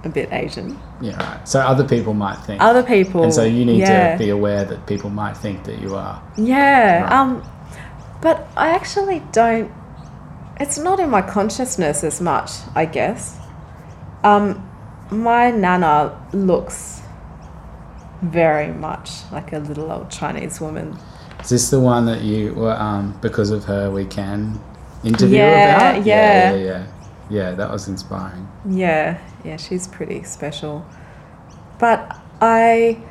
Speaker 2: a bit Asian.
Speaker 1: Yeah, right. So other people might think.
Speaker 2: Other people
Speaker 1: and so you need
Speaker 2: yeah.
Speaker 1: to be aware that people might think that you are.
Speaker 2: Yeah.
Speaker 1: Right.
Speaker 2: Um, but I actually don't. It's not in my consciousness as much, I guess. Um, my nana looks very much like a little old Chinese woman.
Speaker 1: Is this the one that you were, um, because of her, we can interview
Speaker 2: Yeah,
Speaker 1: about?
Speaker 2: yeah.
Speaker 1: yeah, yeah, yeah. Yeah, that was inspiring.
Speaker 2: Yeah, yeah, she's pretty special. But I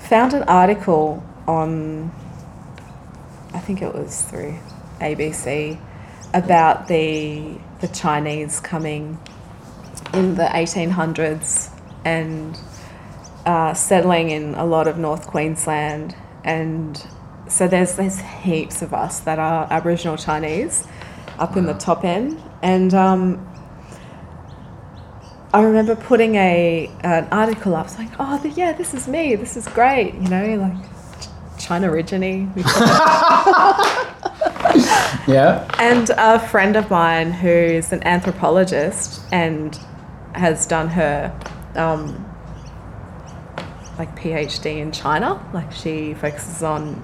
Speaker 2: found an article on, I think it was through ABC, about the the Chinese coming in the 1800s and uh, settling in a lot of North Queensland, and so there's there's heaps of us that are Aboriginal Chinese up in the top end, and um, I remember putting a an article up saying, "Oh, th- yeah, this is me. This is great." You know, like Ch- China origine.
Speaker 1: Yeah.
Speaker 2: and a friend of mine who's an anthropologist and has done her um, like PhD in China. Like she focuses on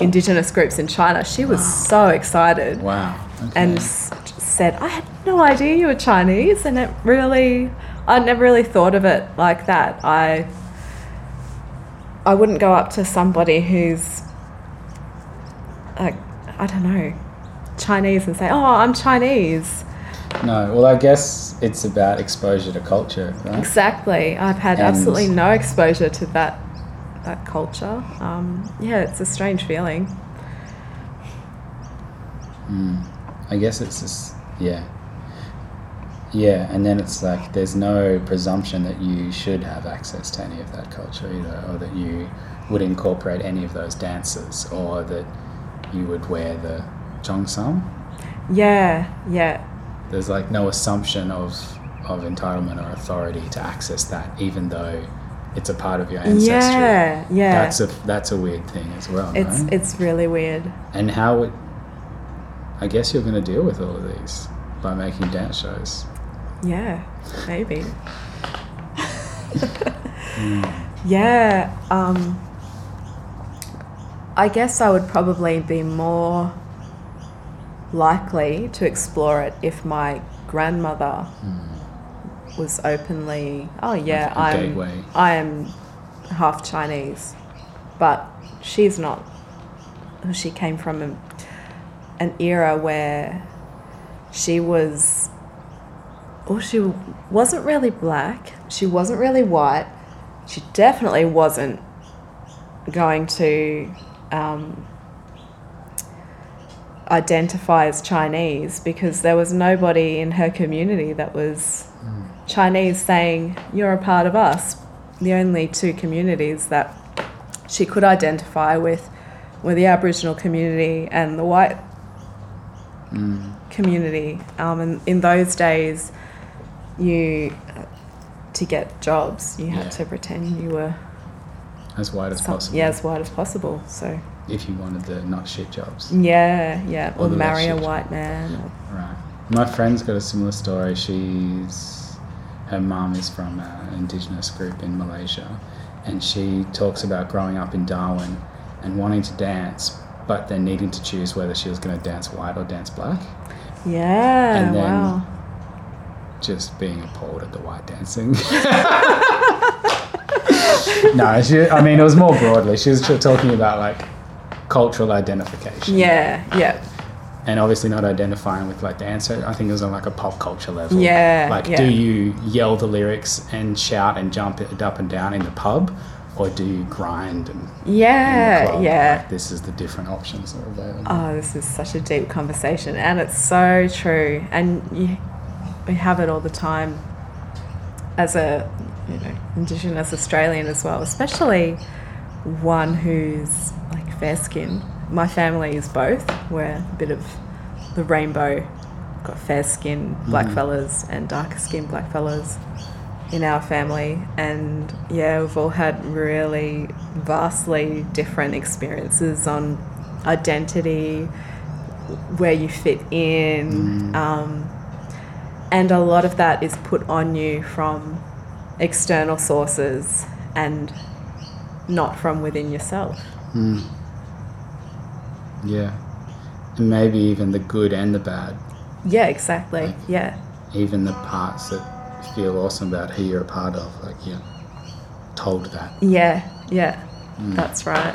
Speaker 2: indigenous groups in China. She was so excited
Speaker 1: Wow. Okay.
Speaker 2: and said, I had no idea you were Chinese. And it really, I never really thought of it like that. I, I wouldn't go up to somebody who's, like, I don't know, Chinese and say, oh, I'm Chinese.
Speaker 1: no, well, I guess it's about exposure to culture, right?
Speaker 2: Exactly. I've had
Speaker 1: And-
Speaker 2: absolutely no exposure to that, that culture. Um, yeah, it's a strange feeling.
Speaker 1: Mm. I guess it's just, yeah. Yeah, and then it's like there's no presumption that you should have access to any of that culture either, or that you would incorporate any of those dances, or that you would wear the cheongsam.
Speaker 2: Yeah, yeah,
Speaker 1: There's like no assumption of of entitlement or authority to access that, even though it's a part of your ancestry.
Speaker 2: yeah, yeah.
Speaker 1: That's a that's a weird thing as well.
Speaker 2: it's
Speaker 1: no?
Speaker 2: it's really weird.
Speaker 1: and how it, I guess you're going to deal with all of these by making dance shows.
Speaker 2: Yeah, maybe. Yeah, um, I guess I would probably be more likely to explore it if my grandmother was openly, oh yeah,
Speaker 1: Like
Speaker 2: I'm
Speaker 1: gateway.
Speaker 2: I am half Chinese. but she's not. She came from a, an era where she was. oh, she wasn't really black. She wasn't really white. She definitely wasn't going to um, identify as Chinese because there was nobody in her community that was Chinese saying, You're a part of us. The only two communities that she could identify with were the Aboriginal community and the white community. Um, and in those days, you, to get jobs, you had
Speaker 1: Yeah.
Speaker 2: to pretend you were
Speaker 1: As wide as
Speaker 2: some,
Speaker 1: possible.
Speaker 2: yeah, as white as possible. So,
Speaker 1: If you wanted the not shit jobs.
Speaker 2: yeah, yeah.
Speaker 1: Or
Speaker 2: Or marry a white man. Or,
Speaker 1: Right. My friend's got a similar story. She's her mum is from an indigenous group in Malaysia, and she talks about growing up in Darwin and wanting to dance, but then needing to choose whether she was going to dance white or dance black.
Speaker 2: yeah,
Speaker 1: And then-
Speaker 2: wow.
Speaker 1: Just being appalled at the white dancing. no, she, I mean it was more broadly. She was talking about like cultural identification.
Speaker 2: Yeah, yeah.
Speaker 1: And obviously not identifying with like the answer. I think it was on like a pop culture level.
Speaker 2: Yeah,
Speaker 1: Like,
Speaker 2: yeah.
Speaker 1: do you yell the lyrics and shout and jump it up and down in the pub, or do you grind and
Speaker 2: Yeah, yeah.
Speaker 1: Like, this is the different options that are available.
Speaker 2: Oh, this is such a deep conversation, and it's so true. And you, we have it all the time as a you know Indigenous Australian as well, especially one who's like fair skinned. My family is both. We're a bit of the rainbow. Got fair skinned black mm-hmm. fellas and darker skinned black fellas in our family, and yeah, we've all had really vastly different experiences on identity, where you fit in, mm. um, and a lot of that is put on you from external sources and not from within yourself. Mm.
Speaker 1: Yeah, and maybe even the good and the bad,
Speaker 2: Yeah, exactly.
Speaker 1: Like-
Speaker 2: Yeah.
Speaker 1: even the parts that feel awesome about who you're a part of. Like you're told that.
Speaker 2: Yeah, yeah. That's right.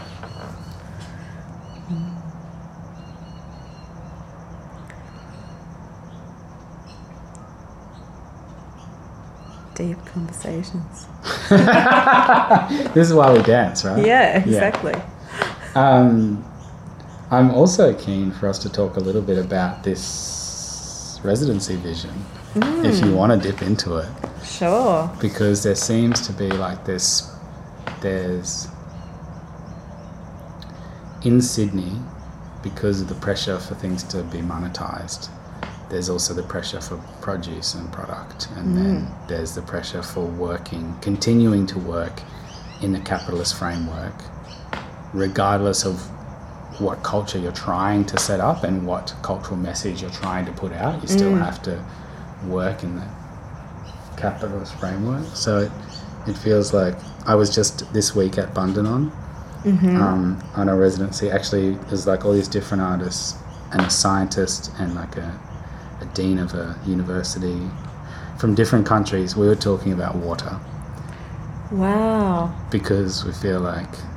Speaker 2: Deep conversations.
Speaker 1: This is why we dance, right?
Speaker 2: Yeah, exactly.
Speaker 1: Um, I'm also keen for us to talk a little bit about this residency vision, if
Speaker 2: Mm.
Speaker 1: you want to dip into it,
Speaker 2: Sure.
Speaker 1: because there seems to be like this. There's in Sydney, because of the pressure for things to be monetized. There's also the pressure for produce and product, and then there's the pressure for working, continuing to work in the capitalist framework, regardless of what culture you're trying to set up and what cultural message you're trying to put out. You still have to work in the capitalist framework. So it, it feels like I was just this week at Bundanon um, on a residency. Actually, there's like all these different artists and a scientist and like a, a dean of a university from different countries. We were talking about water
Speaker 2: Wow.
Speaker 1: because we feel like mm,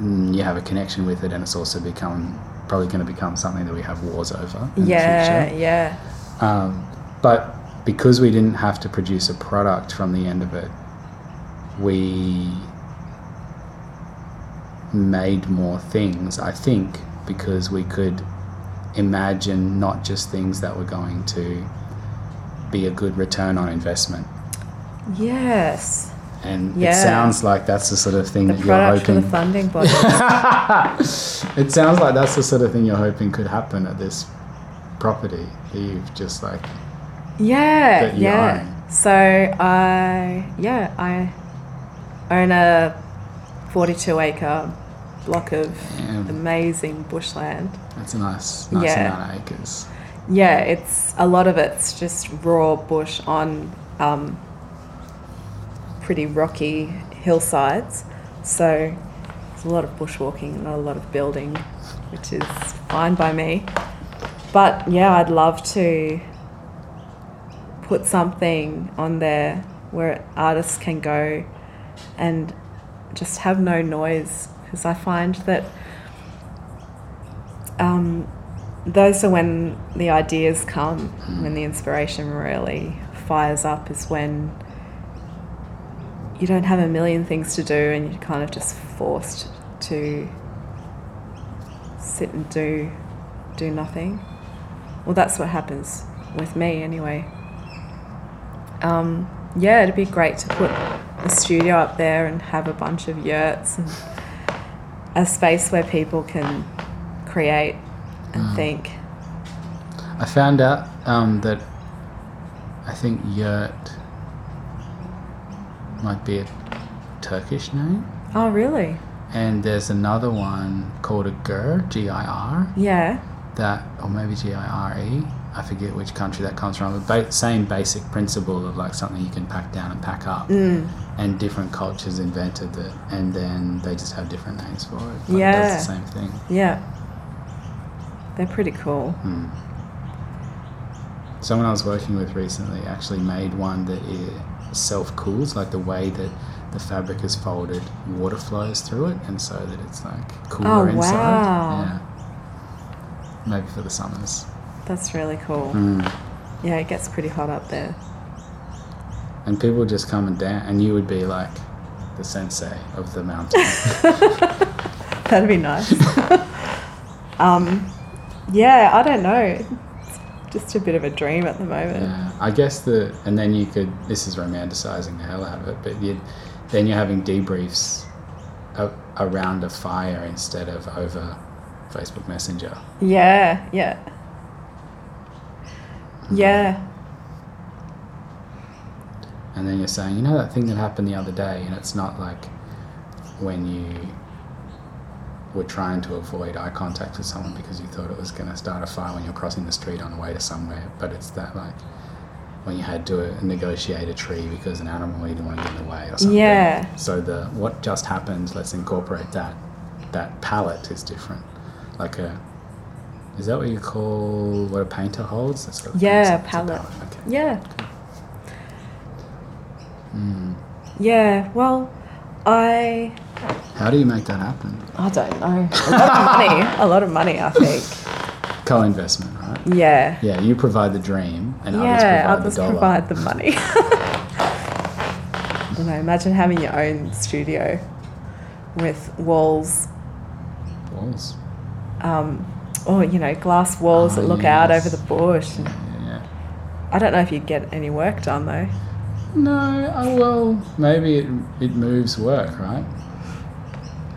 Speaker 1: you have a connection with it, and it's also become probably going to become something that we have wars over
Speaker 2: Yeah, yeah.
Speaker 1: Um, but because we didn't have to produce a product from the end of it, we made more things, I think, because we could imagine not just things that were going to be a good return on investment.
Speaker 2: Yes.
Speaker 1: And
Speaker 2: Yeah.
Speaker 1: it sounds like that's the sort of thing
Speaker 2: The
Speaker 1: that you're
Speaker 2: hoping. for the funding body.
Speaker 1: it sounds like that's the sort of thing you're hoping could happen at this property that you've just like
Speaker 2: Yeah, yeah.
Speaker 1: own.
Speaker 2: So I, yeah, I own a 42 acre block of
Speaker 1: Yeah.
Speaker 2: amazing bushland.
Speaker 1: That's a nice, nice
Speaker 2: Yeah.
Speaker 1: amount of acres.
Speaker 2: Yeah, it's a lot of it's just raw bush on um, pretty rocky hillsides. So there's a lot of bushwalking, not a lot of building, which is fine by me. But yeah, I'd love to put something on there where artists can go and just have no noise because I find that um, those are when the ideas come, when the inspiration really fires up, is when you don't have a million things to do and you're kind of just forced to sit and do do nothing. Well, that's what happens with me anyway. Um, yeah, it'd be great to put a studio up there and have a bunch of yurts and a space where people can create and think.
Speaker 1: I found out um, that I think yurt might be a Turkish name,
Speaker 2: Oh, really?
Speaker 1: and there's another one called a GIR, G I R,
Speaker 2: Yeah.
Speaker 1: that, or maybe G I R E. I forget which country that comes from. But ba- same basic principle of like something you can pack down and pack up,
Speaker 2: Mm.
Speaker 1: and different cultures invented it, and then they just have different names for it. But
Speaker 2: Yeah.
Speaker 1: that's the same thing.
Speaker 2: Yeah. They're pretty cool.
Speaker 1: Hmm. Someone I was working with recently actually made one that it self cools, like the way that the fabric is folded, water flows through it, and so that it's like cooler
Speaker 2: Oh,
Speaker 1: inside.
Speaker 2: wow.
Speaker 1: Yeah. Maybe for the summers.
Speaker 2: That's really cool.
Speaker 1: Mm.
Speaker 2: Yeah, it gets pretty hot up there.
Speaker 1: And people just come and dance, and you would be like the sensei of the mountain.
Speaker 2: That'd be nice. um, yeah, I don't know. Just a bit of a dream at the moment.
Speaker 1: Yeah, I guess the and then you could. This is romanticizing the hell out of it, but you then you're having debriefs a, around a fire instead of over Facebook Messenger.
Speaker 2: Yeah, yeah. Mm-hmm. Yeah.
Speaker 1: And then you're saying, you know, that thing that happened the other day, and it's not like when you were trying to avoid eye contact with someone because you thought it was going to start a fire when you're crossing the street on the way to somewhere, but it's that like when you had to negotiate a tree because an animal you didn't want to get in the way or something.
Speaker 2: Yeah.
Speaker 1: So the what just happened, let's incorporate that. That palette is different. Like a, is that what you call what a painter holds? That's what
Speaker 2: Yeah,
Speaker 1: a
Speaker 2: palette.
Speaker 1: Okay.
Speaker 2: Yeah.
Speaker 1: Mm.
Speaker 2: Yeah. Well, I
Speaker 1: How do you make that happen?
Speaker 2: I don't know. A lot of money. A lot of money, I think.
Speaker 1: Co-investment, right?
Speaker 2: Yeah.
Speaker 1: Yeah, you provide the dream, and
Speaker 2: yeah,
Speaker 1: others
Speaker 2: others
Speaker 1: provide the dollar.
Speaker 2: provide the money. I don't know. Imagine having your own studio with walls,
Speaker 1: Walls.
Speaker 2: um, or you know, glass walls
Speaker 1: Oh,
Speaker 2: that look out over the bush.
Speaker 1: Yeah, yeah, yeah.
Speaker 2: I don't know if you'd get any work done though.
Speaker 1: No, oh, well, maybe it it moves work, right?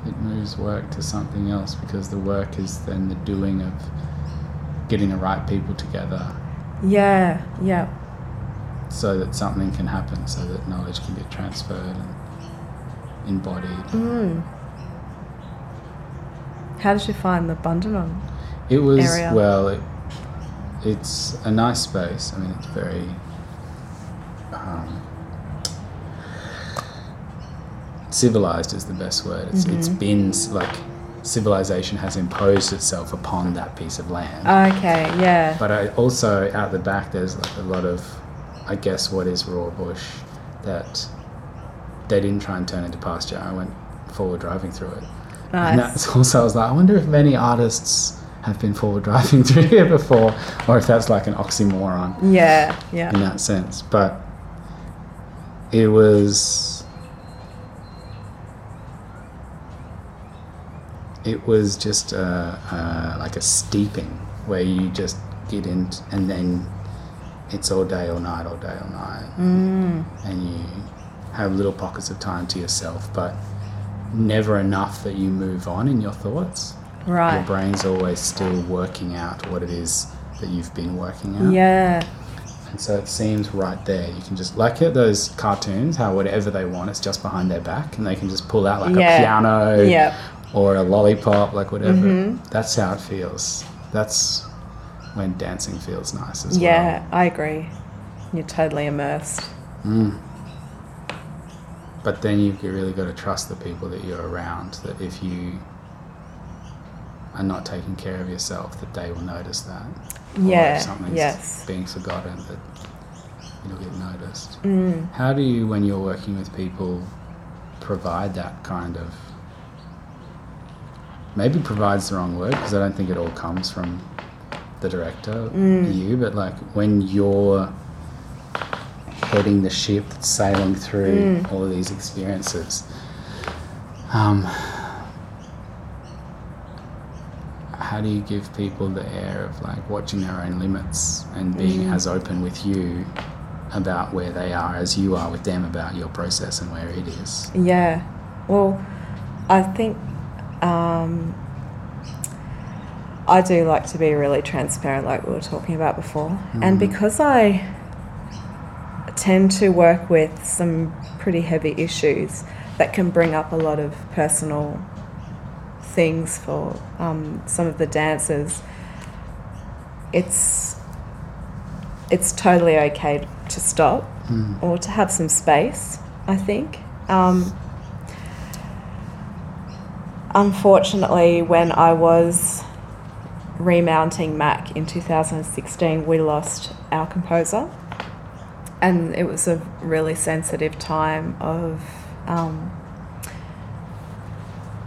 Speaker 1: It moves work to something else because the work is then the doing of getting the right people together
Speaker 2: Yeah, yeah,
Speaker 1: so that something can happen, so that knowledge can get transferred and embodied.
Speaker 2: mm. How did you find the Bundanon?
Speaker 1: It was
Speaker 2: area.
Speaker 1: well. It, it's a nice space. I mean, it's very. Um, civilized is the best word. It's, it's
Speaker 2: Mm-hmm.
Speaker 1: been like civilization has imposed itself upon that piece of land.
Speaker 2: Okay, yeah,
Speaker 1: but I, also out the back, there's like a lot of, I guess, what is raw bush that they didn't try and turn into pasture. I went forward driving through it. And that's also, I was like, I wonder if many artists have been forward driving through here before, or if that's like an oxymoron
Speaker 2: Yeah, yeah,
Speaker 1: in that sense. But it was. It was just uh, uh, like a steeping where you just get in and then it's all day or night, all day or night.
Speaker 2: mm.
Speaker 1: And you have little pockets of time to yourself, but never enough that you move on in your thoughts
Speaker 2: right your
Speaker 1: brain's always still working out what it is that you've been working out.
Speaker 2: Yeah,
Speaker 1: And so it seems right there. You can just like it, those cartoons, how whatever they want, it's just behind their back, and they can just pull out like
Speaker 2: Yeah.
Speaker 1: a piano
Speaker 2: yeah,
Speaker 1: or a lollipop, like whatever.
Speaker 2: Mhm.
Speaker 1: That's how it feels. That's when dancing feels nice as well.
Speaker 2: yeah. I agree. You're totally immersed.
Speaker 1: Mm. But then you've really got to trust the people that you're around. That if you are not taking care of yourself, that they will notice that. or
Speaker 2: Yeah,
Speaker 1: if something's
Speaker 2: yes.
Speaker 1: being forgotten that you'll get noticed.
Speaker 2: Mm.
Speaker 1: How do you, when you're working with people, provide that kind of maybe provides the wrong word because I don't think it all comes from the director,
Speaker 2: Mm.
Speaker 1: you, but like when you're heading the ship that's sailing through
Speaker 2: Mm.
Speaker 1: all of these experiences. Um, how do you give people the air of like watching their own limits and being
Speaker 2: Mm.
Speaker 1: as open with you about where they are as you are with them about your process and where it is?
Speaker 2: Yeah. Well, I think um, I do like to be really transparent, like we were talking about before. And
Speaker 1: Mhm.
Speaker 2: because I tend to work with some pretty heavy issues that can bring up a lot of personal things for um, some of the dancers, it's it's totally okay to stop
Speaker 1: Mm.
Speaker 2: or to have some space, I think. Um, unfortunately, when I was remounting Macq in 2016, we lost our composer. And it was a really sensitive time of, um,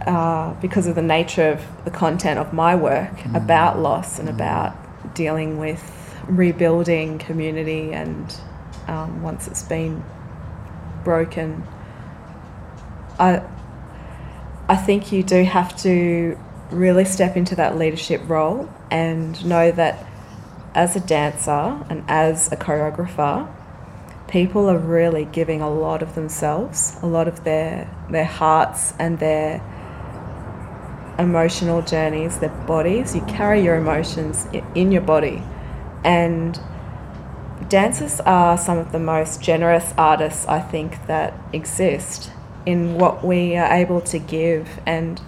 Speaker 2: uh, because of the nature of the content of my work
Speaker 1: Mm.
Speaker 2: about loss and
Speaker 1: Mm.
Speaker 2: about dealing with rebuilding community and um, once it's been broken. I, I think you do have to really step into that leadership role and know that as a dancer and as a choreographer, people are really giving a lot of themselves, a lot of their their hearts and their emotional journeys, their bodies. You carry your emotions in your body, and dancers are some of the most generous artists I think that exist in what we are able to give, and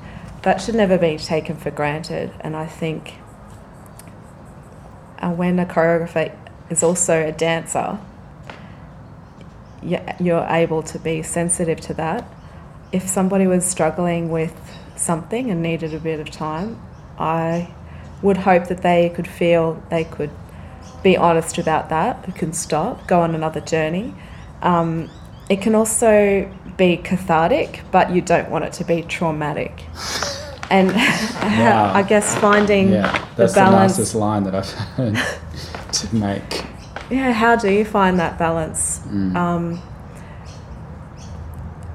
Speaker 2: that should never be taken for granted. And I think uh, when a choreographer is also a dancer, you're able to be sensitive to that. If somebody was struggling with something and needed a bit of time, I would hope that they could feel they could be honest about that, who can stop, go on another journey. Um, it can also be cathartic, but you don't want it to be traumatic. And
Speaker 1: Wow.
Speaker 2: I guess finding
Speaker 1: Yeah,
Speaker 2: the
Speaker 1: that's the,
Speaker 2: balance.
Speaker 1: nicest line that I've heard to make.
Speaker 2: Yeah, how do you find that balance?
Speaker 1: Mm.
Speaker 2: Um,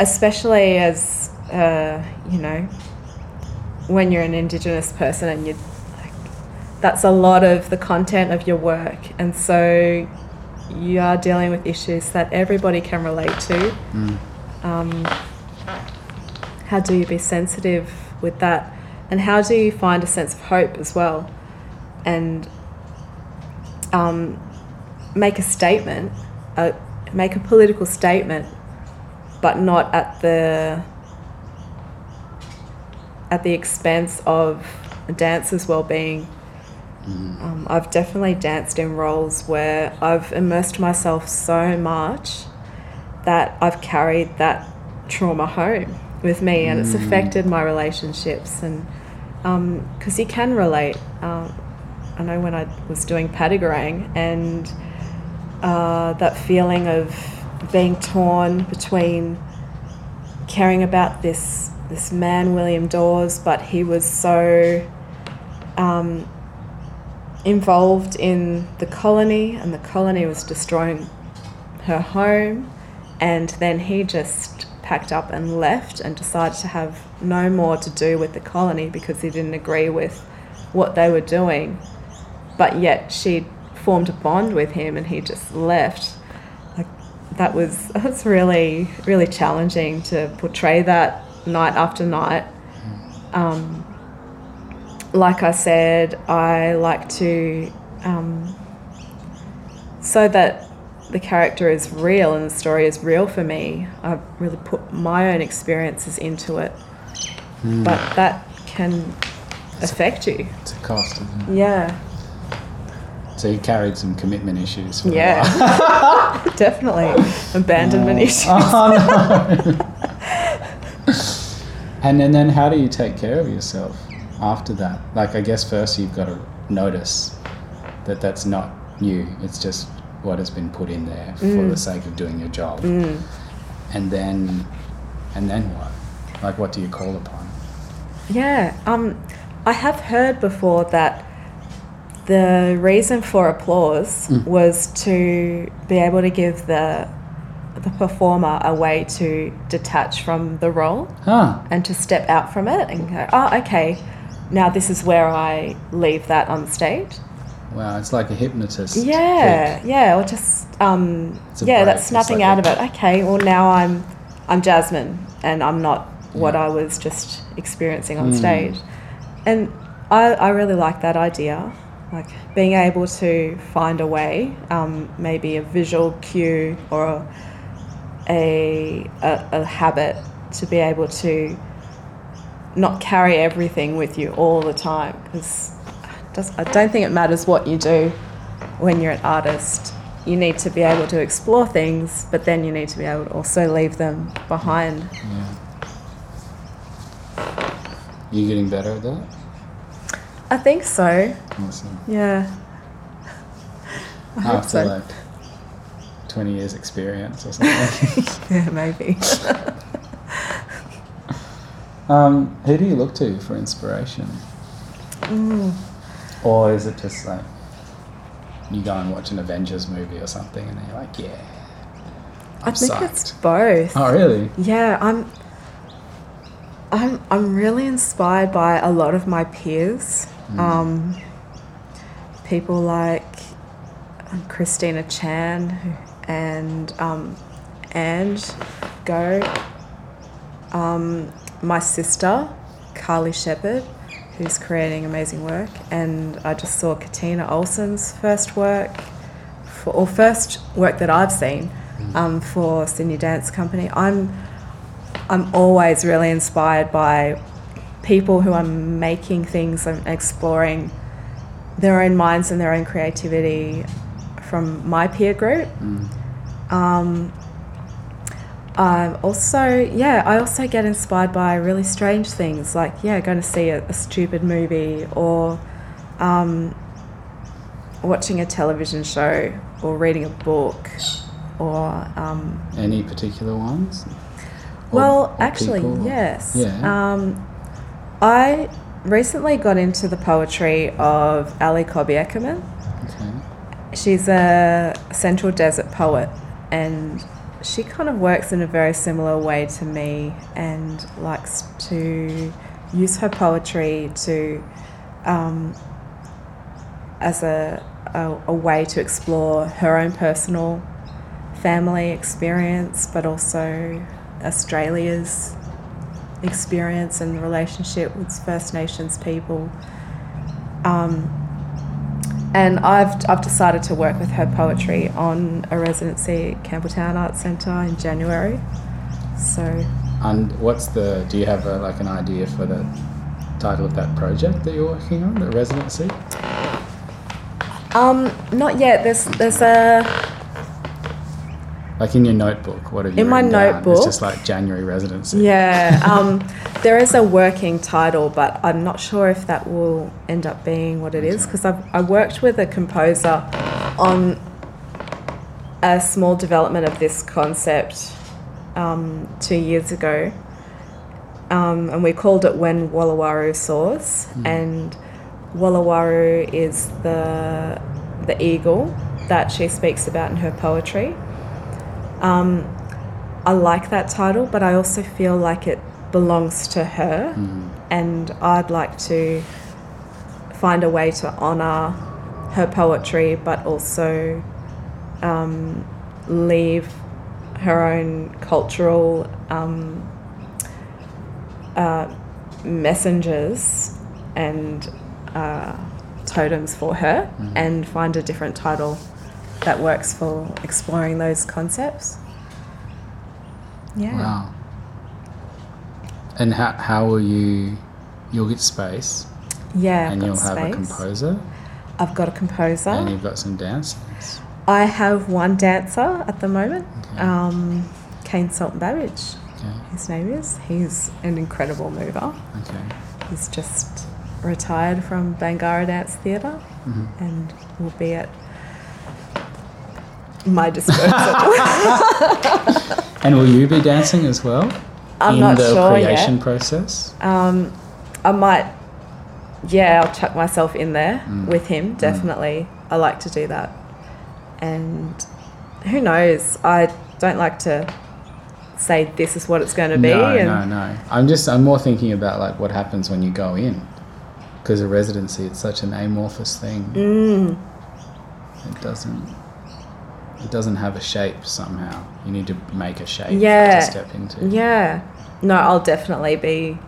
Speaker 2: especially as, uh, you know, when you're an Indigenous person and you like, that's a lot of the content of your work. And so you are dealing with issues that everybody can relate to.
Speaker 1: Mm.
Speaker 2: Um, how do you be sensitive with that? And how do you find a sense of hope as well? And um, make a statement, uh, make a political statement, but not at the at the expense of a dancer's well-being.
Speaker 1: Mm.
Speaker 2: Um, I've definitely danced in roles where I've immersed myself so much that I've carried that trauma home with me, and it's
Speaker 1: Mm.
Speaker 2: affected my relationships. And because you can relate, um, I know when I was doing Patyegarang and uh, that feeling of being torn between caring about this this man William Dawes, but he was so um, involved in the colony, and the colony was destroying her home, and then he just packed up and left and decided to have no more to do with the colony because he didn't agree with what they were doing. But yet she formed a bond with him, and he just left. Like that was that's really really challenging to portray that night after night. Um, like I said, I like to um, so that the character is real and the story is real for me. I've really put my own experiences into it,
Speaker 1: Mm.
Speaker 2: but that can affect you.
Speaker 1: It's a cost, isn't it?
Speaker 2: Yeah,
Speaker 1: So you carried some commitment issues. For
Speaker 2: yeah, definitely abandonment
Speaker 1: Oh.
Speaker 2: issues.
Speaker 1: Oh, no. and then, then how do you take care of yourself after that? Like, I guess first you've got to notice that that's not you. It's just what has been put in there for
Speaker 2: Mm.
Speaker 1: the sake of doing your job.
Speaker 2: Mm.
Speaker 1: And then, and then what? Like, what do you call upon?
Speaker 2: Yeah, um, I have heard before that the reason for applause
Speaker 1: Mm.
Speaker 2: was to be able to give the the performer a way to detach from the role
Speaker 1: Huh.
Speaker 2: and to step out from it and go, oh, okay, now this is where I leave that on stage.
Speaker 1: Wow, it's like a hypnotist.
Speaker 2: Yeah,
Speaker 1: trick.
Speaker 2: yeah, or just um, yeah,
Speaker 1: break,
Speaker 2: that's snapping
Speaker 1: like
Speaker 2: out
Speaker 1: a-
Speaker 2: of it. Okay, well now I'm I'm Jasmine and I'm not what
Speaker 1: Yeah.
Speaker 2: I was just experiencing on
Speaker 1: Mm.
Speaker 2: stage, and I I really like that idea, like being able to find a way, um, maybe a visual cue or a, a a habit to be able to not carry everything with you all the time because I don't think it matters what you do when you're an artist. You need to be able to explore things, but then you need to be able to also leave them behind.
Speaker 1: Yeah. You getting better at that?
Speaker 2: I think so.
Speaker 1: Awesome.
Speaker 2: Yeah. I
Speaker 1: After
Speaker 2: so.
Speaker 1: like 20 years experience or something.
Speaker 2: yeah, maybe.
Speaker 1: um, who do you look to for inspiration?
Speaker 2: Mm.
Speaker 1: Or is it just like you go and watch an Avengers movie or something and you're like, yeah,
Speaker 2: I
Speaker 1: I'm
Speaker 2: think
Speaker 1: psyched.
Speaker 2: it's both.
Speaker 1: Oh, really?
Speaker 2: Yeah, I'm. I'm I'm really inspired by a lot of my peers.
Speaker 1: Mm.
Speaker 2: Um, people like um, Kristina Chan and um, Ange Goh. Um, my sister Carly Shepherd, who's creating amazing work, and I just saw Katina Olsen's first work, for, or first work that I've seen um, for Sydney Dance Company. I'm I'm always really inspired by people who are making things and exploring their own minds and their own creativity from my peer group.
Speaker 1: Mm.
Speaker 2: Um, I'm also, yeah, I also get inspired by really strange things like, yeah, going to see a, a stupid movie or um, watching a television show or reading a book or um,
Speaker 1: Any particular ones? Or-
Speaker 2: well,
Speaker 1: or
Speaker 2: actually,
Speaker 1: people?
Speaker 2: yes.
Speaker 1: Yeah.
Speaker 2: Um, I recently got into the poetry of Ali Eckermann.
Speaker 1: Okay.
Speaker 2: She's a Central Desert poet, and she kind of works in a very similar way to me and likes to use her poetry to um, as a, a, a way to explore her own personal family experience, but also Australia's experience and relationship with First Nations people. Um, and I've, I've decided to work with her poetry on a residency at Campbelltown Arts Centre in January. So,
Speaker 1: And what's the, do you have a, like an idea for the title of that project that you're working on, the residency?
Speaker 2: um, not yet. There's, there's a,
Speaker 1: Like in your notebook, what have you
Speaker 2: In my notebook?
Speaker 1: It's just like January residency.
Speaker 2: yeah, um, there is a working title, but I'm not sure if that will end up being what it is
Speaker 1: Okay.
Speaker 2: because I've I worked with a composer on a small development of this concept um, two years ago, um, and we called it When Wallawaru Soars, and Wallawaru is the the eagle that she speaks about in her poetry. Um, I like that title, but I also feel like it belongs to her,
Speaker 1: Mm.
Speaker 2: and I'd like to find a way to honour her poetry, but also um, leave her own cultural um, uh, messengers and uh, totems for her,
Speaker 1: Mhm.
Speaker 2: and find a different title that works for exploring those concepts. Yeah.
Speaker 1: Wow. And how, how will you, you'll get space
Speaker 2: Yeah.
Speaker 1: And you'll have a composer
Speaker 2: I've got a composer.
Speaker 1: and you've got some dancers.
Speaker 2: I have one dancer at the moment,
Speaker 1: Okay.
Speaker 2: um, Kaine Sultan-Babij.
Speaker 1: Okay.
Speaker 2: His name is. He's an incredible mover.
Speaker 1: Okay.
Speaker 2: He's just retired from Bangarra Dance Theatre
Speaker 1: hmm
Speaker 2: and will be at my disposal.
Speaker 1: And will you be dancing as well?
Speaker 2: I'm
Speaker 1: in
Speaker 2: not
Speaker 1: the
Speaker 2: sure
Speaker 1: creation
Speaker 2: yet.
Speaker 1: process?
Speaker 2: Um, I might, yeah, I'll chuck myself in there
Speaker 1: Mm.
Speaker 2: with him. Definitely, I like to do that. And who knows? I don't like to say this is what it's going to be.
Speaker 1: No,
Speaker 2: and
Speaker 1: no, no. I'm just I'm more thinking about like what happens when you go in, because a residency it's such an amorphous thing.
Speaker 2: Mm,
Speaker 1: It doesn't it doesn't have a shape somehow. You need to make a shape
Speaker 2: Yeah.
Speaker 1: to step into.
Speaker 2: yeah. No, I'll definitely be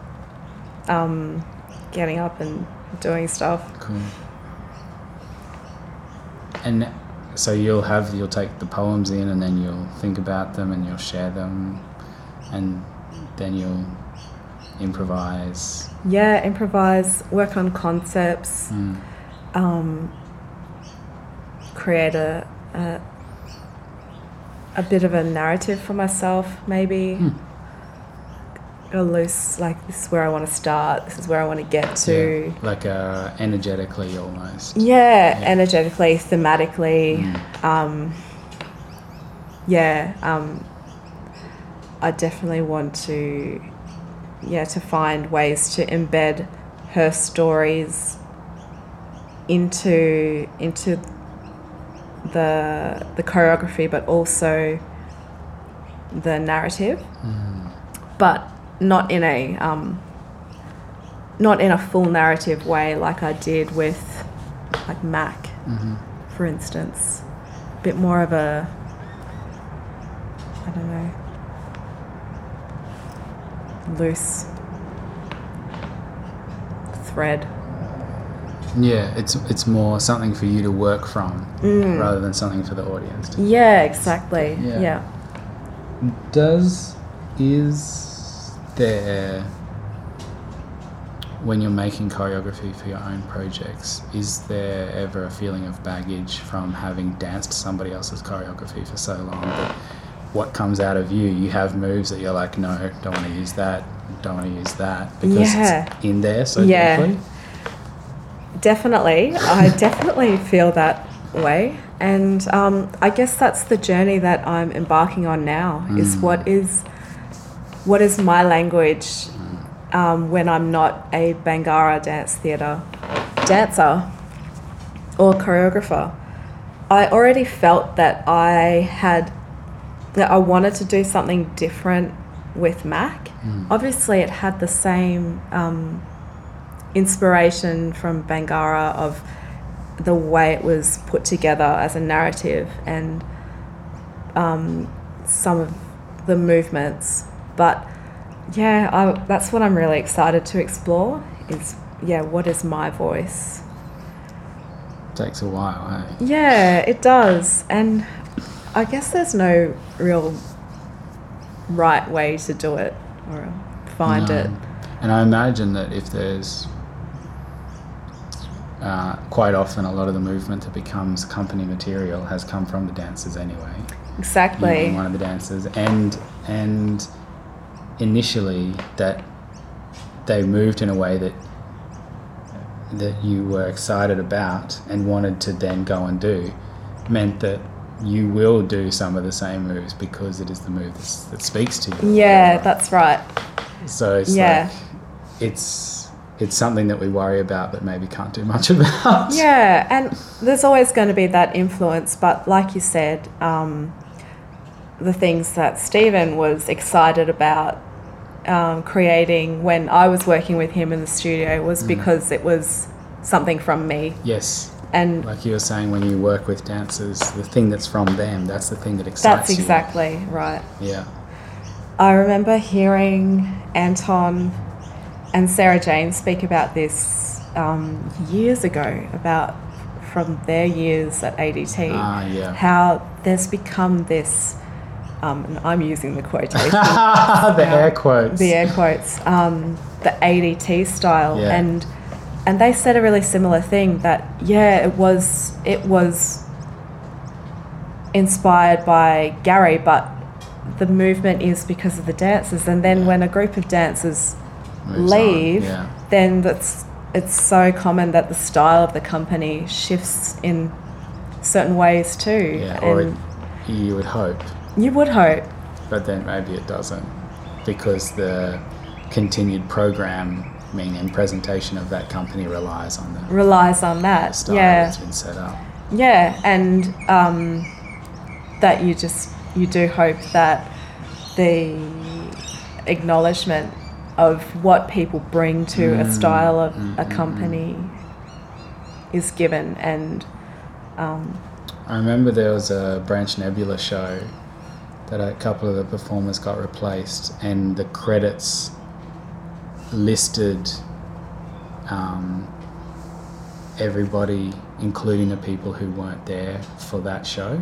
Speaker 2: um, getting up and doing stuff.
Speaker 1: Cool. And so you'll have you'll take the poems in and then you'll think about them and you'll share them and then you'll improvise.
Speaker 2: Yeah, improvise, work on concepts,
Speaker 1: Mm.
Speaker 2: um, create a, a a bit of a narrative for myself, maybe.
Speaker 1: Hmm.
Speaker 2: A loose, like this is where I want to start. This is where I want to get to.
Speaker 1: Yeah, like uh, energetically almost.
Speaker 2: Yeah,
Speaker 1: Yeah.
Speaker 2: energetically, thematically.
Speaker 1: Mm.
Speaker 2: Um, yeah, um, I definitely want to, yeah, to find ways to embed her stories into into the the choreography, but also the narrative,
Speaker 1: Mm.
Speaker 2: but not in a um, not in a full narrative way like I did with like Macq
Speaker 1: Mhm.
Speaker 2: for instance. A bit more of a, I don't know, loose thread.
Speaker 1: Yeah, it's it's more something for you to work from
Speaker 2: Mm.
Speaker 1: rather than something for the audience. To
Speaker 2: Yeah, exactly.
Speaker 1: Yeah.
Speaker 2: Yeah.
Speaker 1: Does is there when you're making choreography for your own projects, is there ever a feeling of baggage from having danced somebody else's choreography for so long that what comes out of you, you have moves that you're like, no, don't want to use that, don't want to use that because
Speaker 2: Yeah.
Speaker 1: it's in there so
Speaker 2: Yeah.
Speaker 1: deeply.
Speaker 2: Definitely. I definitely feel that way. And um, I guess that's the journey that I'm embarking on now is
Speaker 1: Mm.
Speaker 2: what is what is my language um, when I'm not a Bangarra dance theatre dancer or choreographer. I already felt that I had that I wanted to do something different with Macq.
Speaker 1: Mm.
Speaker 2: Obviously, it had the same um, inspiration from Bangarra of the way it was put together as a narrative and um, some of the movements. But yeah, I, that's what I'm really excited to explore. Is yeah, what is my voice?
Speaker 1: Takes a while, eh?
Speaker 2: Yeah, it does. And I guess there's no real right way to do it or find
Speaker 1: No.
Speaker 2: it.
Speaker 1: And I imagine that if there's uh, quite often a lot of the movement that becomes company material has come from the dancers anyway.
Speaker 2: Exactly.
Speaker 1: being one of the dancers, and and initially that they moved in a way that that you were excited about and wanted to then go and do meant that you will do some of the same moves because it is the move that's, that speaks to you.
Speaker 2: Yeah, that's right.
Speaker 1: So it's
Speaker 2: Yeah.
Speaker 1: like it's it's something that we worry about but maybe can't do much about.
Speaker 2: Yeah, and there's always going to be that influence, but like you said, um, the things that Stephen was excited about um, creating when I was working with him in the studio was
Speaker 1: Mm.
Speaker 2: because it was something from me.
Speaker 1: Yes.
Speaker 2: And
Speaker 1: Like you were saying when you work with dancers, the thing that's from them, that's the thing that excites
Speaker 2: that's
Speaker 1: you.
Speaker 2: exactly right.
Speaker 1: Yeah.
Speaker 2: I remember hearing Anton and Sarah Jane speak about this um, years ago, about from their years at ADT.
Speaker 1: Ah, yeah.
Speaker 2: how there's become this, um, and I'm using the quotation,
Speaker 1: the air quotes.
Speaker 2: the air quotes, um, the ADT style,
Speaker 1: Yeah.
Speaker 2: and and they said a really similar thing that yeah, it was it was inspired by Garry, but the movement is because of the dancers, and then when a group of dancers leave,
Speaker 1: Yeah.
Speaker 2: then that's it's so common that the style of the company shifts in certain ways too.
Speaker 1: Yeah. Or it, you would hope,
Speaker 2: you would hope.
Speaker 1: but then maybe it doesn't because the continued program mean, and presentation of that company relies on the
Speaker 2: relies on that.
Speaker 1: style
Speaker 2: yeah,
Speaker 1: that's been set up.
Speaker 2: yeah, and um, that you just you do hope that the acknowledgement of what people bring to a
Speaker 1: Mm,
Speaker 2: style of
Speaker 1: mm,
Speaker 2: a company is given, and um,
Speaker 1: I remember there was a Branch Nebula show that a couple of the performers got replaced, and the credits listed um, everybody, including the people who weren't there for that show,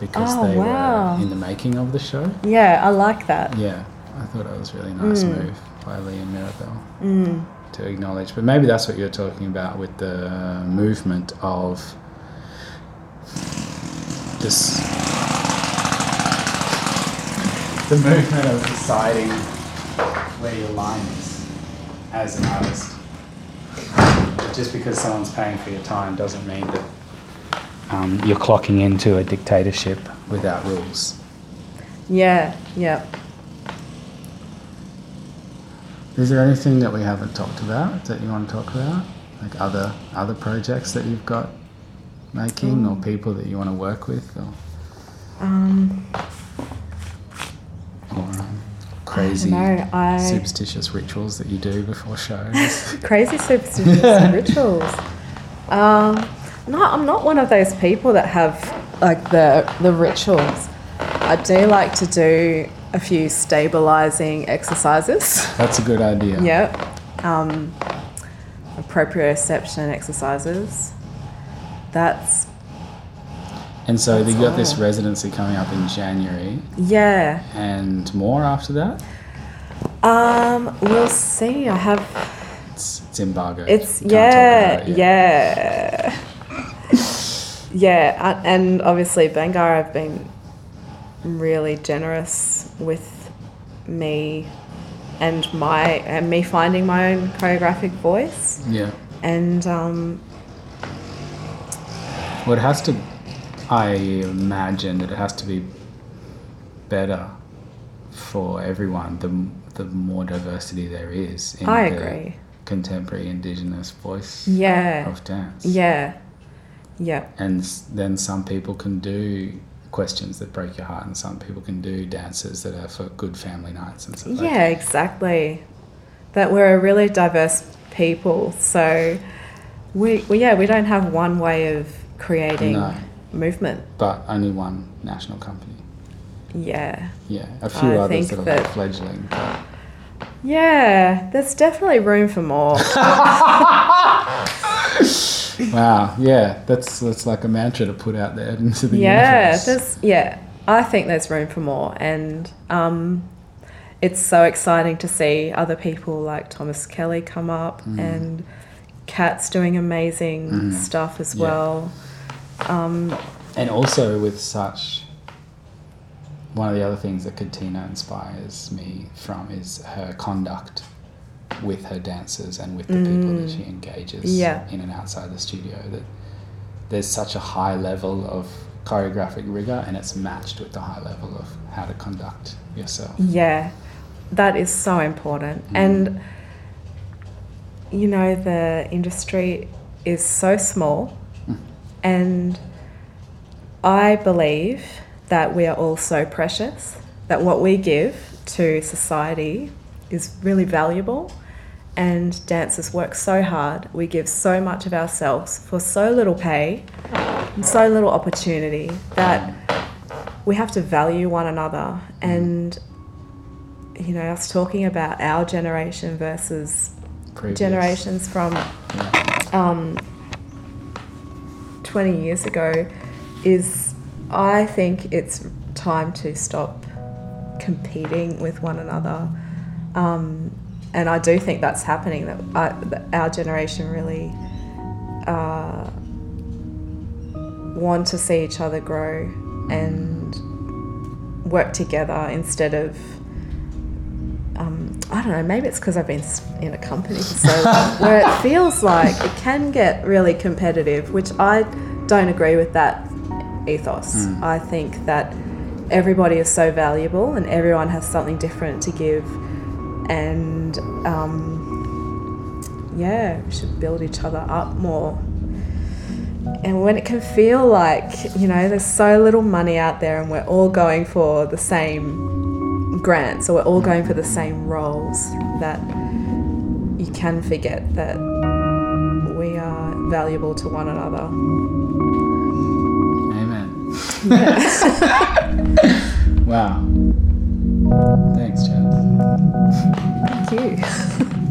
Speaker 1: because
Speaker 2: Oh,
Speaker 1: they
Speaker 2: wow.
Speaker 1: were in the making of the show.
Speaker 2: yeah, I like that.
Speaker 1: Yeah, I thought that was a really nice
Speaker 2: Mm.
Speaker 1: move by Lee and Mirabelle
Speaker 2: Mm.
Speaker 1: to acknowledge. But maybe that's what you're talking about with the movement of this. The movement of deciding where your line is as an artist. Just because someone's paying for your time doesn't mean that um, you're clocking into a dictatorship without rules.
Speaker 2: Yeah, yeah.
Speaker 1: Is there anything that we haven't talked about that you want to talk about? Like other other projects that you've got making, or people that you want to work with, or,
Speaker 2: Um,
Speaker 1: or um, crazy
Speaker 2: know, I-
Speaker 1: superstitious rituals that you do before shows?
Speaker 2: crazy superstitious rituals. Um, no, I'm not one of those people that have like the the rituals. I do like to do a few stabilizing exercises.
Speaker 1: That's a good idea.
Speaker 2: Yep. Um, proprioception exercises. That's
Speaker 1: And so
Speaker 2: That's
Speaker 1: you got this residency coming up in January,
Speaker 2: yeah.
Speaker 1: and more after that.
Speaker 2: Um, we'll see. I have
Speaker 1: It's, it's embargoed.
Speaker 2: It's yeah,
Speaker 1: it
Speaker 2: yeah, yeah, and obviously Bangarra have been really generous with me and my and me finding my own choreographic voice,
Speaker 1: Yeah.
Speaker 2: and um,
Speaker 1: Well, it has to. I imagine that it has to be better for everyone. The the more diversity there is in
Speaker 2: I
Speaker 1: the
Speaker 2: agree.
Speaker 1: contemporary indigenous voice
Speaker 2: Yeah,
Speaker 1: of dance.
Speaker 2: yeah, yeah,
Speaker 1: And then some people can do questions that break your heart, and some people can do dances that are for good family nights and stuff. like
Speaker 2: yeah, exactly. That we're a really diverse people, so we, we yeah we don't have one way of creating
Speaker 1: No.
Speaker 2: movement.
Speaker 1: But only one national company.
Speaker 2: Yeah.
Speaker 1: Yeah, a few
Speaker 2: I
Speaker 1: others that are
Speaker 2: that-
Speaker 1: like fledgling. But
Speaker 2: Yeah, there's definitely room for more.
Speaker 1: wow, yeah, that's that's like a mantra to put out there into the
Speaker 2: yeah,
Speaker 1: universe.
Speaker 2: there's yeah. I think there's room for more, and um, it's so exciting to see other people like Thomas Kelly come up,
Speaker 1: Mm.
Speaker 2: and Kat's doing amazing
Speaker 1: Mhm.
Speaker 2: stuff as
Speaker 1: Yeah.
Speaker 2: well. Um,
Speaker 1: And also with such, one of the other things that Katina inspires me from is her conduct with her dancers and with the people that
Speaker 2: Mm.
Speaker 1: she engages
Speaker 2: Yeah.
Speaker 1: in and outside the studio. That there's such a high level of choreographic rigor, and it's matched with the high level of how to conduct yourself.
Speaker 2: Yeah, that is so important.
Speaker 1: Mm.
Speaker 2: And, you know, the industry is so small,
Speaker 1: Mm.
Speaker 2: and I believe that we are all so precious, that what we give to society is really valuable. And dancers work so hard, we give so much of ourselves for so little pay and so little opportunity that we have to value one another. And you know us talking about our generation versus
Speaker 1: Previous.
Speaker 2: generations from um, 20 years ago is i think it's time to stop competing with one another. Um, and i do think that's happening that, I, that our generation really uh, want to see each other grow and work together instead of um, I don't know, maybe it's because I've been in a company so where it feels like it can get really competitive, which I don't agree with that ethos.
Speaker 1: Mm.
Speaker 2: I think that everybody is so valuable and everyone has something different to give, and um, yeah, we should build each other up more. And when it can feel like, you know, there's so little money out there and we're all going for the same grants or we're all going for the same roles, that you can forget that we are valuable to one another.
Speaker 1: Amen. wow. Thanks
Speaker 2: you.